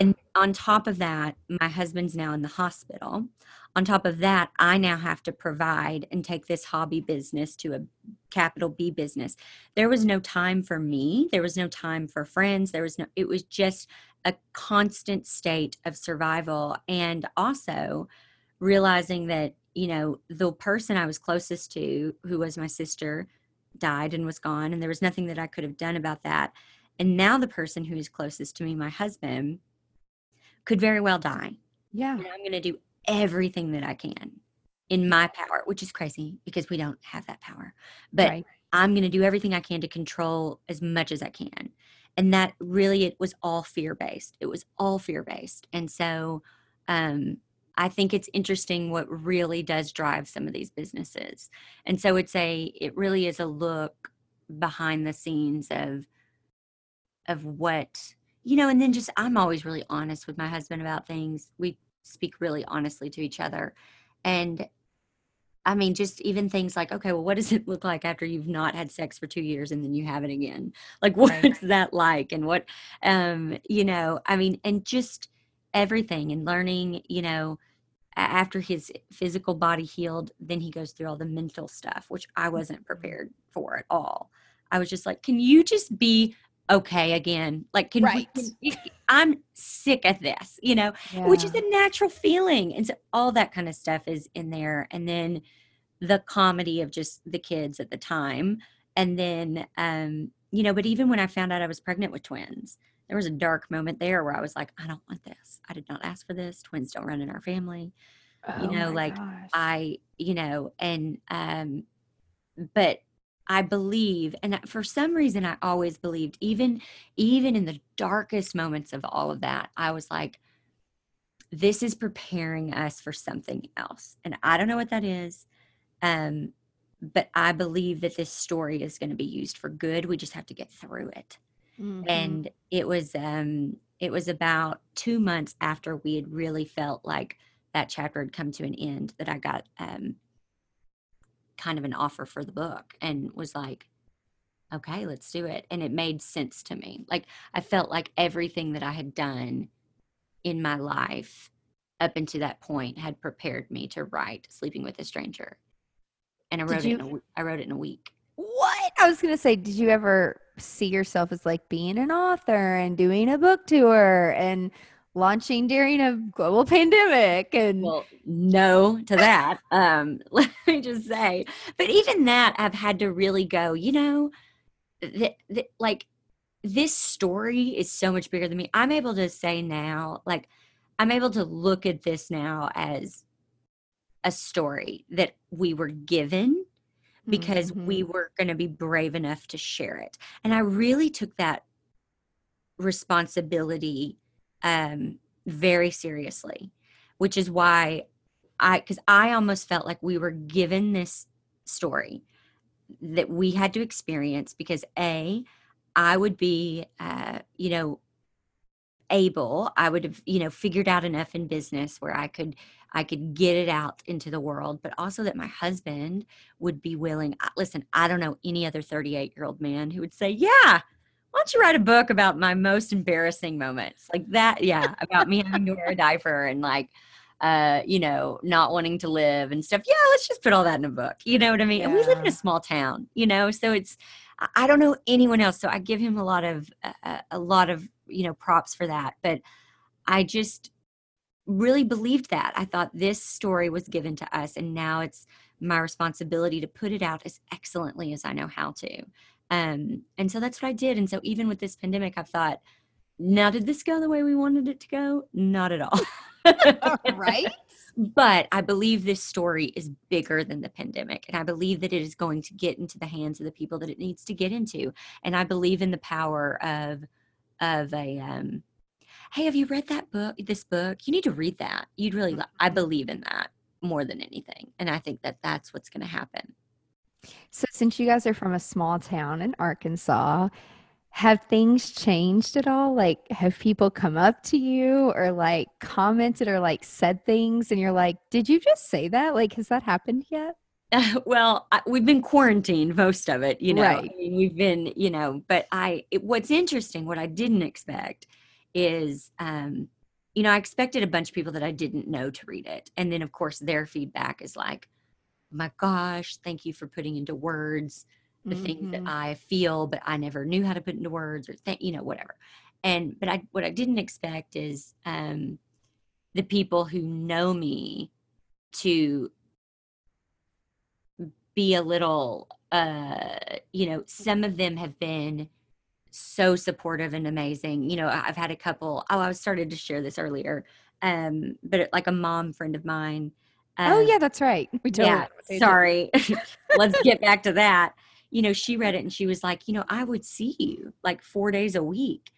And on top of that, my husband's now in the hospital. On top of that, I now have to provide and take this hobby business to a capital B business. There was no time for me. There was no time for friends. There was no, it was just a constant state of survival. And also realizing that, you know, the person I was closest to, who was my sister, died and was gone. And there was nothing that I could have done about that. And now the person who is closest to me, my husband, could very well die. Yeah. And I'm going to do everything that I can in my power, which is crazy because we don't have that power. But right. I'm going to do everything I can to control as much as I can. And that really, it was all fear based. It was all fear based. And so um, I think it's interesting what really does drive some of these businesses. And so it's a, it really is a look behind the scenes of, of what, you know, and then just, I'm always really honest with my husband about things. We speak really honestly to each other. And I mean, just even things like, okay, well, what does it look like after you've not had sex for two years and then you have it again? Like, what's Right. that like? And what, um, you know, I mean, and just everything and learning, you know, after his physical body healed, then he goes through all the mental stuff, which I wasn't prepared for at all. I was just like, can you just be okay again? Like, can Right. we, can, I'm sick of this, you know? which is a natural feeling. And so all that kind of stuff is in there. And then the comedy of just the kids at the time. And then, um, you know, but even when I found out I was pregnant with twins, there was a dark moment there where I was like, I don't want this. I did not ask for this. Twins don't run in our family. you Oh know, like, gosh. I, you know, and, um, but I believe, and for some reason, I always believed, even, even in the darkest moments of all of that, I was like, this is preparing us for something else. And I don't know what that is. Um, but I believe that this story is going to be used for good. We just have to get through it Mhm. and it was um it was about two months after we had really felt like that chapter had come to an end that i got um kind of an offer for the book and was like okay let's do it. And it made sense to me. Like i felt like everything that i had done in my life up until that point had prepared me to write sleeping with a stranger. And i wrote it in a, i wrote it in a week. What? I was gonna say, did you ever see yourself as like being an author and doing a book tour and launching during a global pandemic? And Well, no to that. Um, let me just say, but even that, I've had to really go. You know, that that like this story is so much bigger than me. I'm able to say now, like, I'm able to look at this now as a story that we were given because we Mhm. were going to be brave enough to share it. And I really took that responsibility um, very seriously, which is why I, because I almost felt like we were given this story that we had to experience because A, I would be, uh, you know, able i would have you know figured out enough in business where i could i could get it out into the world but also that my husband would be willing listen i don't know any other 38 year old man who would say yeah why don't you write a book about my most embarrassing moments like that yeah about me having to wear a diaper and like uh, you know, not wanting to live and stuff. Yeah, let's just put all that in a book. You know what I mean? And we live in a small town, you know, so it's I- don't know anyone else, so I give him a lot of a, a lot of you know props for that. But I just really believed that. I thought this story was given to us, and now it's my responsibility to put it out as excellently as I know how to. Um, and so that's what I did. And so even with this pandemic, I've thought, now did this go the way we wanted it to go? Not at all. right? But I believe this story is bigger than the pandemic. And I believe that it is going to get into the hands of the people that it needs to get into. And I believe in the power of of a um hey, have you read that book? This book? You need to read that. You'd really li- I believe in that more than anything. And I think that that's what's going to happen. So, since you guys are from a small town in Arkansas, have things changed at all? Like, have people come up to you or like commented or like said things and you're like, did you just say that? Like, has that happened yet? well, I, we've been quarantined most of it, you know. Right. I mean, we've been, you know, but I it, what's interesting, what I didn't expect is um you know, I expected a bunch of people that I didn't know to read it. And then of course their feedback is like, "My gosh, thank you for putting into words the things that Mhm. I feel but I never knew how to put into words or th- you know, whatever." And but I what I didn't expect is um the people who know me to be a little uh you know some of them have been so supportive and amazing you know i've had a couple oh i started to share this earlier um but like a mom friend of mine oh, um, yeah, that's right. We totally yeah went on a tangent. sorry let's get back to that you know she read it and she was like you know i would see you like four days a week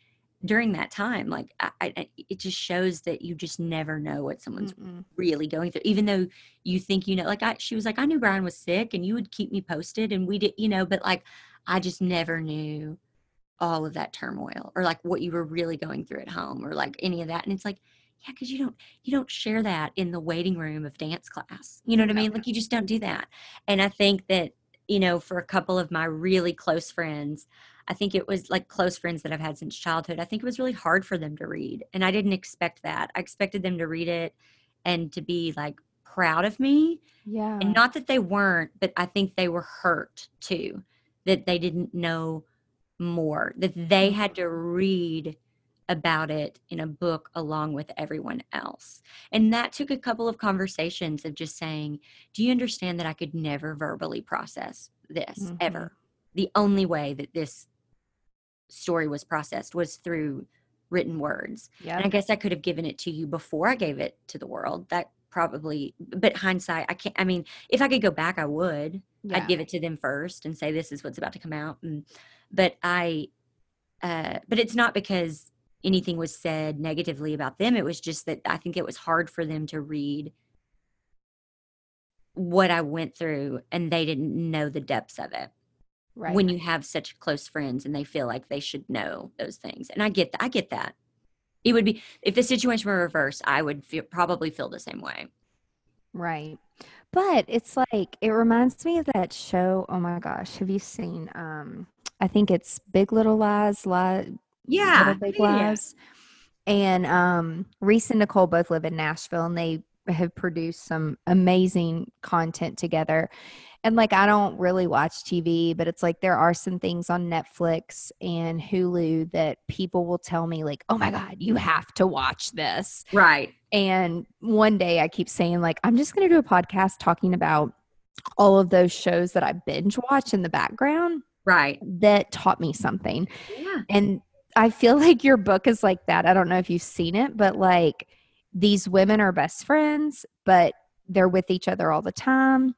during that time like I, I, it just shows that you just never know what someone's Mm-mm. really going through even though you think you know like i she was like i knew brian was sick and you would keep me posted and we did you know but like i just never knew all of that turmoil or like what you were really going through at home or like any of that and it's like yeah because you don't you don't share that in the waiting room of dance class you know what i mean? Like you just don't do that. And i think that you know for a couple of my really close friends i think it was like close friends that i've had since childhood i think it was really hard for them to read and i didn't expect that. I expected them to read it and to be like proud of me Yeah. and not that they weren't but i think they were hurt too that they didn't know more that they mm. had to read about it in a book along with everyone else and that took a couple of conversations of just saying do you understand that i could never verbally process this Mhm. ever the only way that this story was processed was through written words yeah. and I guess I could have given it to you before I gave it to the world. That probably, but hindsight, I can't. I mean, if I could go back, I would. yeah. I'd give it to them first and say, "This is what's about to come out." And, but I, uh, but it's not because anything was said negatively about them. It was just that I think it was hard for them to read what I went through, and they didn't know the depths of it right. when you have such close friends and they feel like they should know those things. And I get that. I get that. It would be if the situation were reversed, I would feel, probably feel the same way. Right. But it's like it reminds me of that show. Oh my gosh, have you seen um I think it's Big Little Lies, Lie Little Big Lies. And um Reese and Nicole both live in Nashville and they have produced some amazing content together. And like I don't really watch TV, but it's like there are some things on Netflix and Hulu that people will tell me like, "Oh my god, you have to watch this." Right. And one day I keep saying, like, I'm just going to do a podcast talking about all of those shows that I binge watch in the background Right. that taught me something. Yeah. And I feel like your book is like that. I don't know if you've seen it, but like these women are best friends, but they're with each other all the time.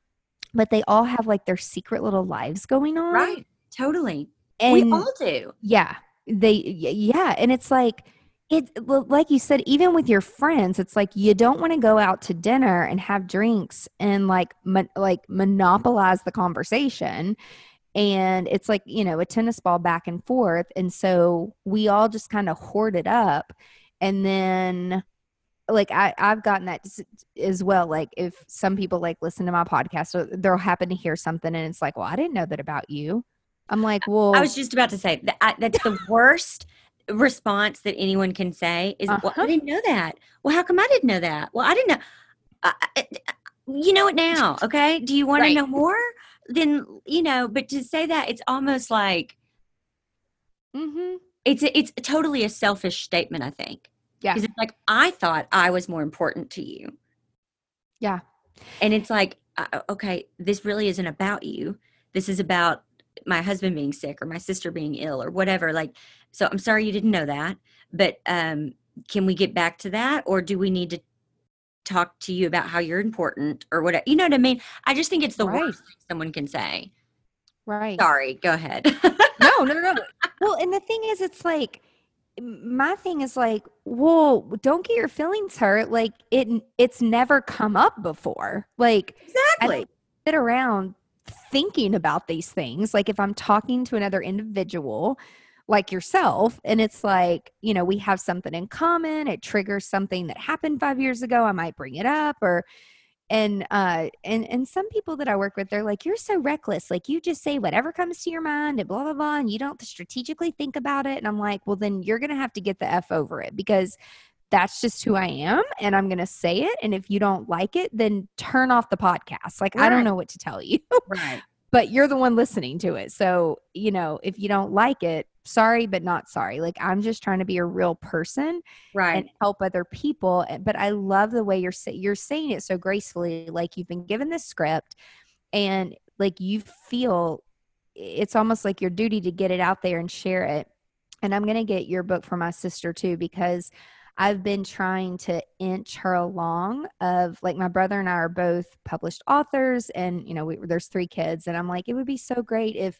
But they all have like their secret little lives going on. Right. Totally. And we all do. yeah they yeah and it's like it like you said even with your friends it's like you don't want to go out to dinner and have drinks and like mon- like monopolize the conversation and it's like you know a tennis ball back and forth and so we all just kind of hoard it up and then like I, I've gotten that as well. Like if some people like listen to my podcast, or they'll happen to hear something and it's like, well, I didn't know that about you. I'm like, well, I was just about to say that I, that's the worst. response that anyone can say is, Uh-huh. I didn't know that. Well, how come I didn't know that? Well, I didn't know. I, I, you know it now, okay? Do you want Right. to know more? Then you know. But to say that, it's almost like Mm-hmm. it's a, it's totally a selfish statement. I think. Yeah. Because it's like I thought I was more important to you. Yeah. And it's like, uh, okay, this really isn't about you. This is about my husband being sick or my sister being ill or whatever. Like, so I'm sorry you didn't know that, but um, can we get back to that, or do we need to talk to you about how you're important or whatever? You know what I mean? I just think it's the Right. worst thing someone can say. Right. Sorry, go ahead. no, no, no, no. Well, and the thing is, it's like my thing is like, well, don't get your feelings hurt. Like it, it's never come up before. Like exactly. sit around thinking about these things. Like if I'm talking to another individual like yourself, and it's like, you know, we have something in common, it triggers something that happened five years ago, I might bring it up or and uh and and some people that I work with, they're like, You're so reckless. Like you just say whatever comes to your mind and blah blah blah, and you don't strategically think about it. And I'm like, Well, then you're gonna have to get the F over it because that's just who I am and I'm going to say it. And if you don't like it, then turn off the podcast. Like, I don't know what to tell you, Right. but you're the one listening to it. So, you know, if you don't like it, sorry, but not sorry. Like, I'm just trying to be a real person Right. and help other people. Eh, but I love the way you're you're saying it so gracefully. Like you've been given this script, and like you feel it's almost like your duty to get it out there and share it. And I'm gonna get your book for my sister too because I've been trying to inch her along. Of like my brother and I are both published authors, and you know we, there's three kids, and I'm like it would be so great if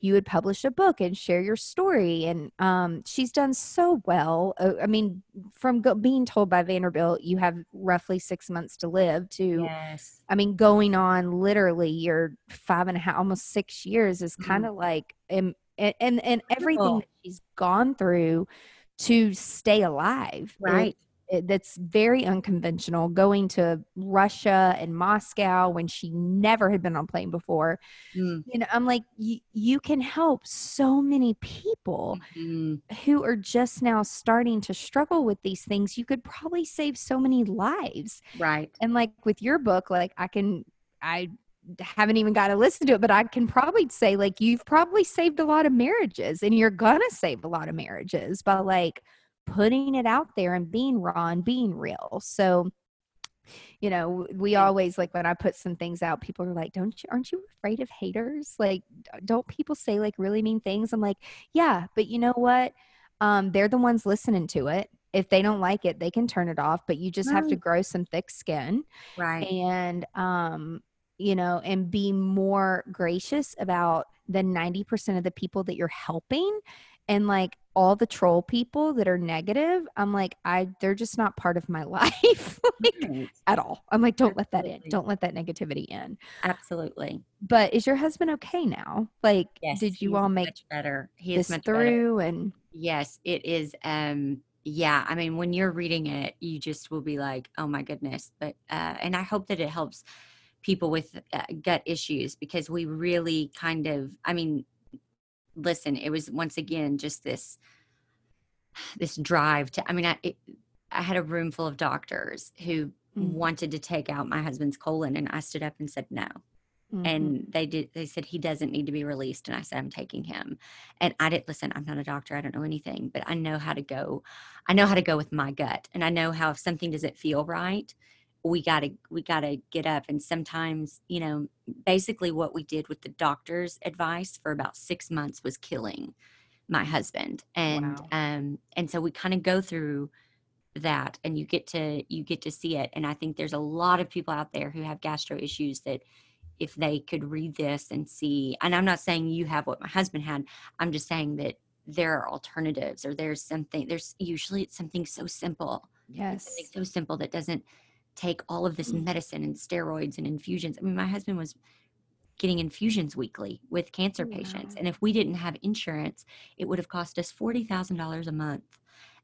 you would publish a book and share your story. And um, she's done so well. Uh, I mean, from go- being told by Vanderbilt, you have roughly six months to live to, yes. I mean, going on literally your five and a half, almost six years is kind of like, um, and, and, and everything that she's gone through to stay alive. Right. it- that's very unconventional going to Russia and Moscow when she never had been on a plane before. Mm. You know, I'm like, you, can help so many people Mm. who are just now starting to struggle with these things. You could probably save so many lives. Right. And like with your book, like I can, I haven't even got to listen to it, but I can probably say like you've probably saved a lot of marriages and you're gonna save a lot of marriages by like putting it out there and being raw and being real. So you know, we always like when I put some things out, people are like, "Don't you? Aren't you afraid of haters? Like, don't people say like really mean things?" I'm like, "Yeah, but you know what? Um, they're the ones listening to it. If they don't like it, they can turn it off. But you just have to grow some thick skin Right. and um you know and be more gracious about the 90% of the people that you're helping and like all the troll people that are negative i'm like i they're just not part of my life like, Right. at all i'm like don't let that in don't let that negativity in Absolutely. but is your husband okay now like Yes. did you all make better? He this is much better. through and Yes, it is. Um, yeah, I mean, when you're reading it, you just will be like, "Oh my goodness!" But uh, and I hope that it helps people with uh, gut issues because we really kind of, I mean, listen, it was once again just this this drive to. I mean, I it, I had a room full of doctors who Mm. wanted to take out my husband's colon, and I stood up and said no Mhm. and they did they said he doesn't need to be released and i said i'm taking him and i didn't listen i'm not a doctor i don't know anything but i know how to go i know how to go with my gut and i know how if something doesn't feel right we got to we got to get up and sometimes you know basically what we did with the doctor's advice for about 6 months was killing my husband and Wow. um and so we kind of go through that and you get to you get to see it and i think there's a lot of people out there who have gastro issues that if they could read this and see and i'm not saying you have what my husband had i'm just saying that there are alternatives or there's something there's usually it's something so simple yes something so simple that doesn't take all of this Mm. medicine and steroids and infusions. I mean my husband was getting infusions weekly with cancer patients and if we didn't have insurance it would have cost us $40000 a month.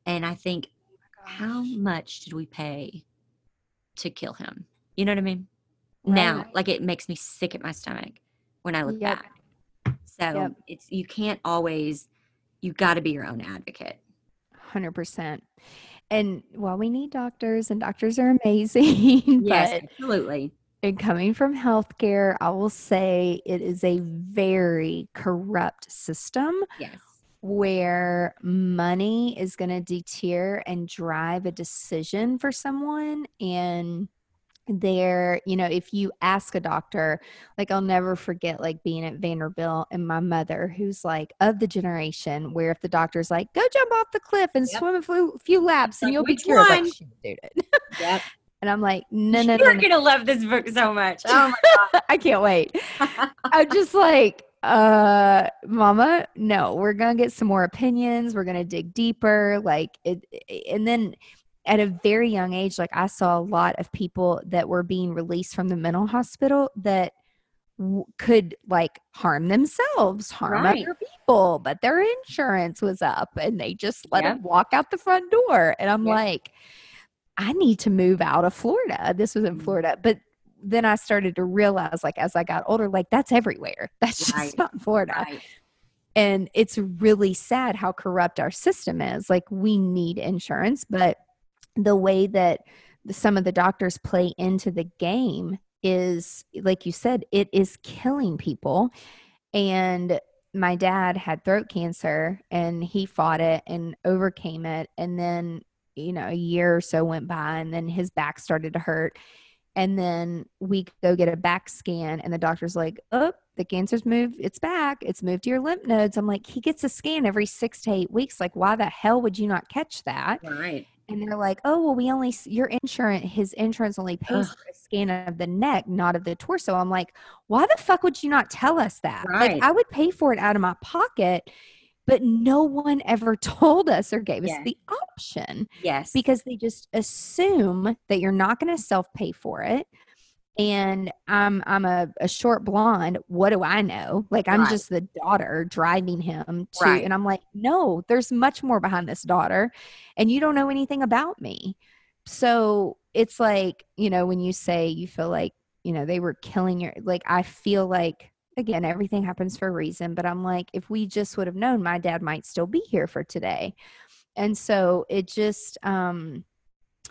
And i think how much did we pay to kill him? You know what i mean? Now like it makes me sick at my stomach when i look Yep. back. So Yep. it's you can't always you got to be your own advocate. 100%. And while we need doctors and doctors are amazing, Yes, but absolutely. and coming from healthcare, I will say it is a very corrupt system Yes. where money is going to deter and drive a decision for someone and there you know if you ask a doctor like i'll never forget like being at vanderbilt and my mother who's like of the generation where if the doctor's like go jump off the cliff and Yep. swim a few, few laps and Like, you'll be cured like she did it Yep. and i'm like no no no, You're no. gonna love this book so much. Oh i can't wait I'm just like, uh, mama, no, we're gonna get some more opinions. We're gonna dig deeper. Like it, and then at a very young age, like I saw a lot of people that were being released from the mental hospital that w- could like harm themselves, harm Right. other people, but their insurance was up and they just let Yep. them walk out the front door. And I'm Yep. like, I need to move out of Florida. This was in Mhm. Florida, but then I started to realize, like, as I got older, like that's everywhere. That's just Right. not Florida. Right. And it's really sad how corrupt our system is. Like, we need insurance, but the way that some of the doctors play into the game is, like you said, it is killing people. And my dad had throat cancer and he fought it and overcame it. And then, you know, a year or so went by and then his back started to hurt. And then we go get a back scan, and the doctor's like, Oh, the cancer's moved. It's back. It's moved to your lymph nodes. I'm like, He gets a scan every six to eight weeks. Like, why the hell would you not catch that? Right. And they're like, Oh, well, we only, your insurance, his insurance only pays Ugh. for a scan of the neck, not of the torso. I'm like, Why the fuck would you not tell us that? Right. Like, I would pay for it out of my pocket, but no one ever told us or gave us the option Yes. because they just assume that you're not going to self pay for it. And I'm I'm a, a short blonde. What do I know? Like I'm Right. just the daughter driving him to, Right. and I'm like, no, there's much more behind this daughter, and you don't know anything about me. So it's like you know when you say you feel like you know they were killing your like I feel like again everything happens for a reason, but I'm like if we just would have known, my dad might still be here for today and so it just um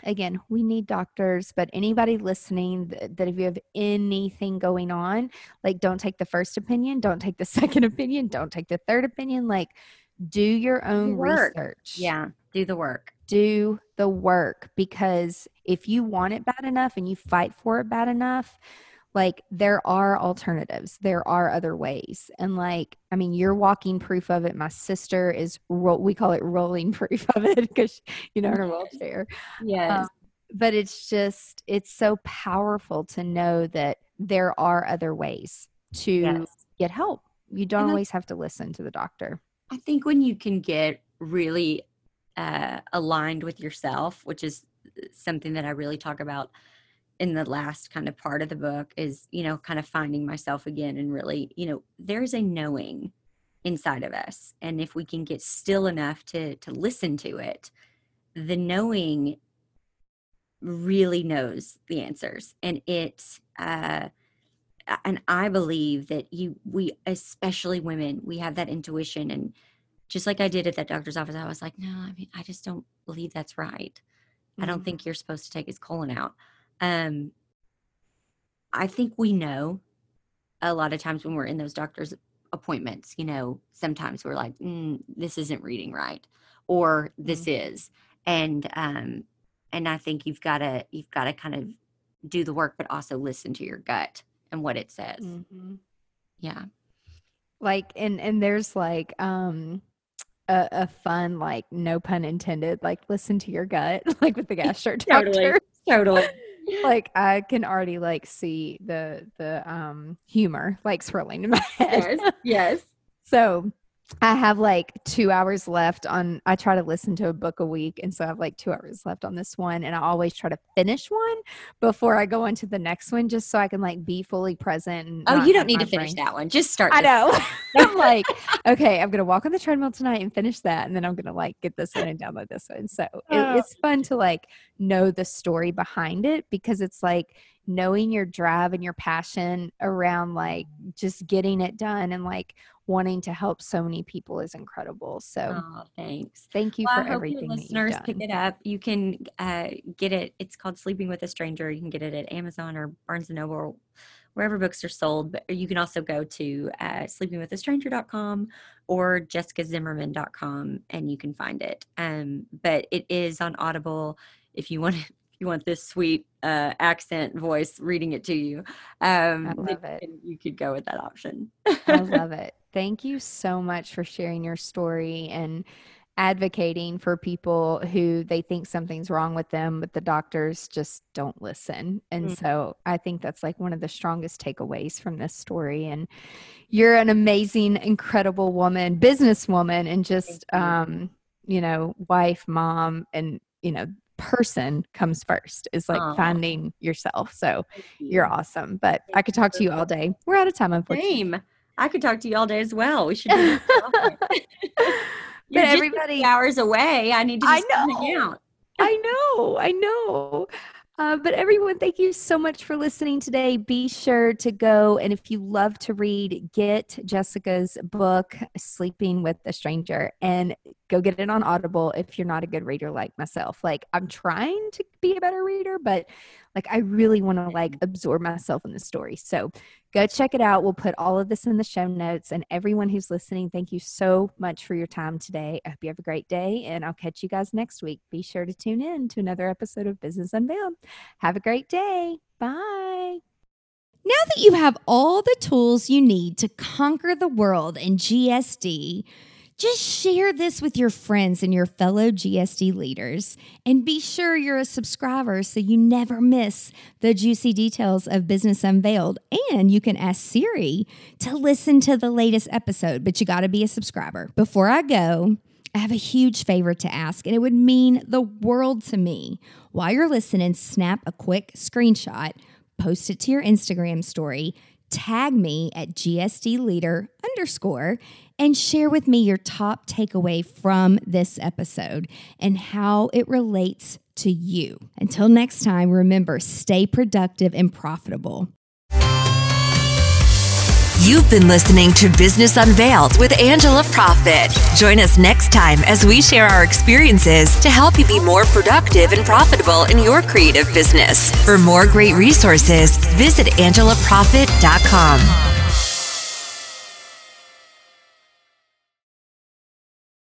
again we need doctors but anybody listening that, that if you have anything going on like don't take the first opinion don't take the second opinion don't take the third opinion like do your own work. research yeah. Do the work. do the work because if you want it bad enough and you fight for it bad enough like there are alternatives. There are other ways. And like i mean you're walking proof of it. My sister is ro- we call it rolling proof of it because you know a wheelchair. Yes. Um, but it's just it's so powerful to know that there are other ways to yes. get help. You don't And I- always have to listen to the doctor. I think when you can get really uh, aligned with yourself, which is uh, something that I really talk about in the last kind of part of the book, is, you know, kind of finding myself again and really, you know, there's a knowing inside of us. And if we can get still enough to to listen to it, the knowing really knows the answers and it uh and i believe that you we especially women we have that intuition and just like i did at that doctor's office i was like no i mean i just don't believe that's right i don't Mhm. think you're supposed to take his colon out um i think we know a lot of times when we're in those doctor's appointments you know sometimes we're like mm, this isn't reading right or this is and um and i think you've got to you've got to kind of do the work but also listen to your gut and what it says Mhm. yeah like and and there's like um a, a fun like no pun intended like listen to your gut like with the gastro Totally. doctor totally like i can already like see the the um humor like swirling in my head. Yes yes. So I have like two hours left on. I try to listen to a book a week, and so I have like two hours left on this one. And I always try to finish one before I go into the next one, just so I can like be fully present. And oh you don't need to finish brain- that one just start I know. I'm like, okay, I'm gonna walk on the treadmill tonight and finish that, and then I'm gonna like get this one and download this one. So it, Oh. it's fun to like know the story behind it because it's like knowing your drive and your passion around like just getting it done and like wanting to help so many people is incredible. So Oh, thanks. thank you Well, for I hope your everything listeners pick it up. You can uh, get it. It's called Sleeping with a Stranger. You can get it at Amazon or Barnes and Noble, or wherever books are sold. But you can also go to uh, sleepingwithastranger.com or jessicazimmerman.com and you can find it. Um, but it is on Audible if you want. If you want this sweet uh, accent voice reading it to you, um, I love you it. You could go with that option. I love it. Thank you so much for sharing your story and advocating for people who they think something's wrong with them, but the doctors just don't listen. And Mm. so I think that's like one of the strongest takeaways from this story. And you're an amazing, incredible woman, businesswoman, and just, you. um, you know, wife, mom, and, you know, person comes first is like Aw. finding yourself. So Thank you're awesome. But I could talk to you all day. We're out of time, unfortunately. Same. I could talk to you all day as well. We should do. You're few everybody- hours away. I need to I know. out. I know, I know. Uh, but everyone, thank you so much for listening today. Be sure to go and if you love to read, get Jessica's book, Sleeping with a Stranger, and go get it on Audible if you're not a good reader like myself. Like I'm trying to be a better reader, but like I really want to like mm. absorb myself in the story. So go check it out. We'll put all of this in the show notes. And everyone who's listening, thank you so much for your time today. I hope you have a great day, and I'll catch you guys next week. Be sure to tune in to another episode of Business Unveiled. Have a great day. Bye. Now that you have all the tools you need to conquer the world in GSD, just share this with your friends and your fellow GSD leaders. And be sure you're a subscriber so you never miss the juicy details of Business Unveiled. And you can ask Siri to listen to the latest episode, but you got to be a subscriber. Before I go, I have a huge favor to ask, and it would mean the world to me. While you're listening, snap a quick screenshot, post it to your Instagram story, tag me at GSD leader underscore, and share with me your top takeaway from this episode and how it relates to you. Until next time, remember stay productive and profitable. You've been listening to Business Unveiled with Angela Proffitt. Join us next time as we share our experiences to help you be more productive and profitable in your creative business. For more great resources, visit angelaproffitt.com.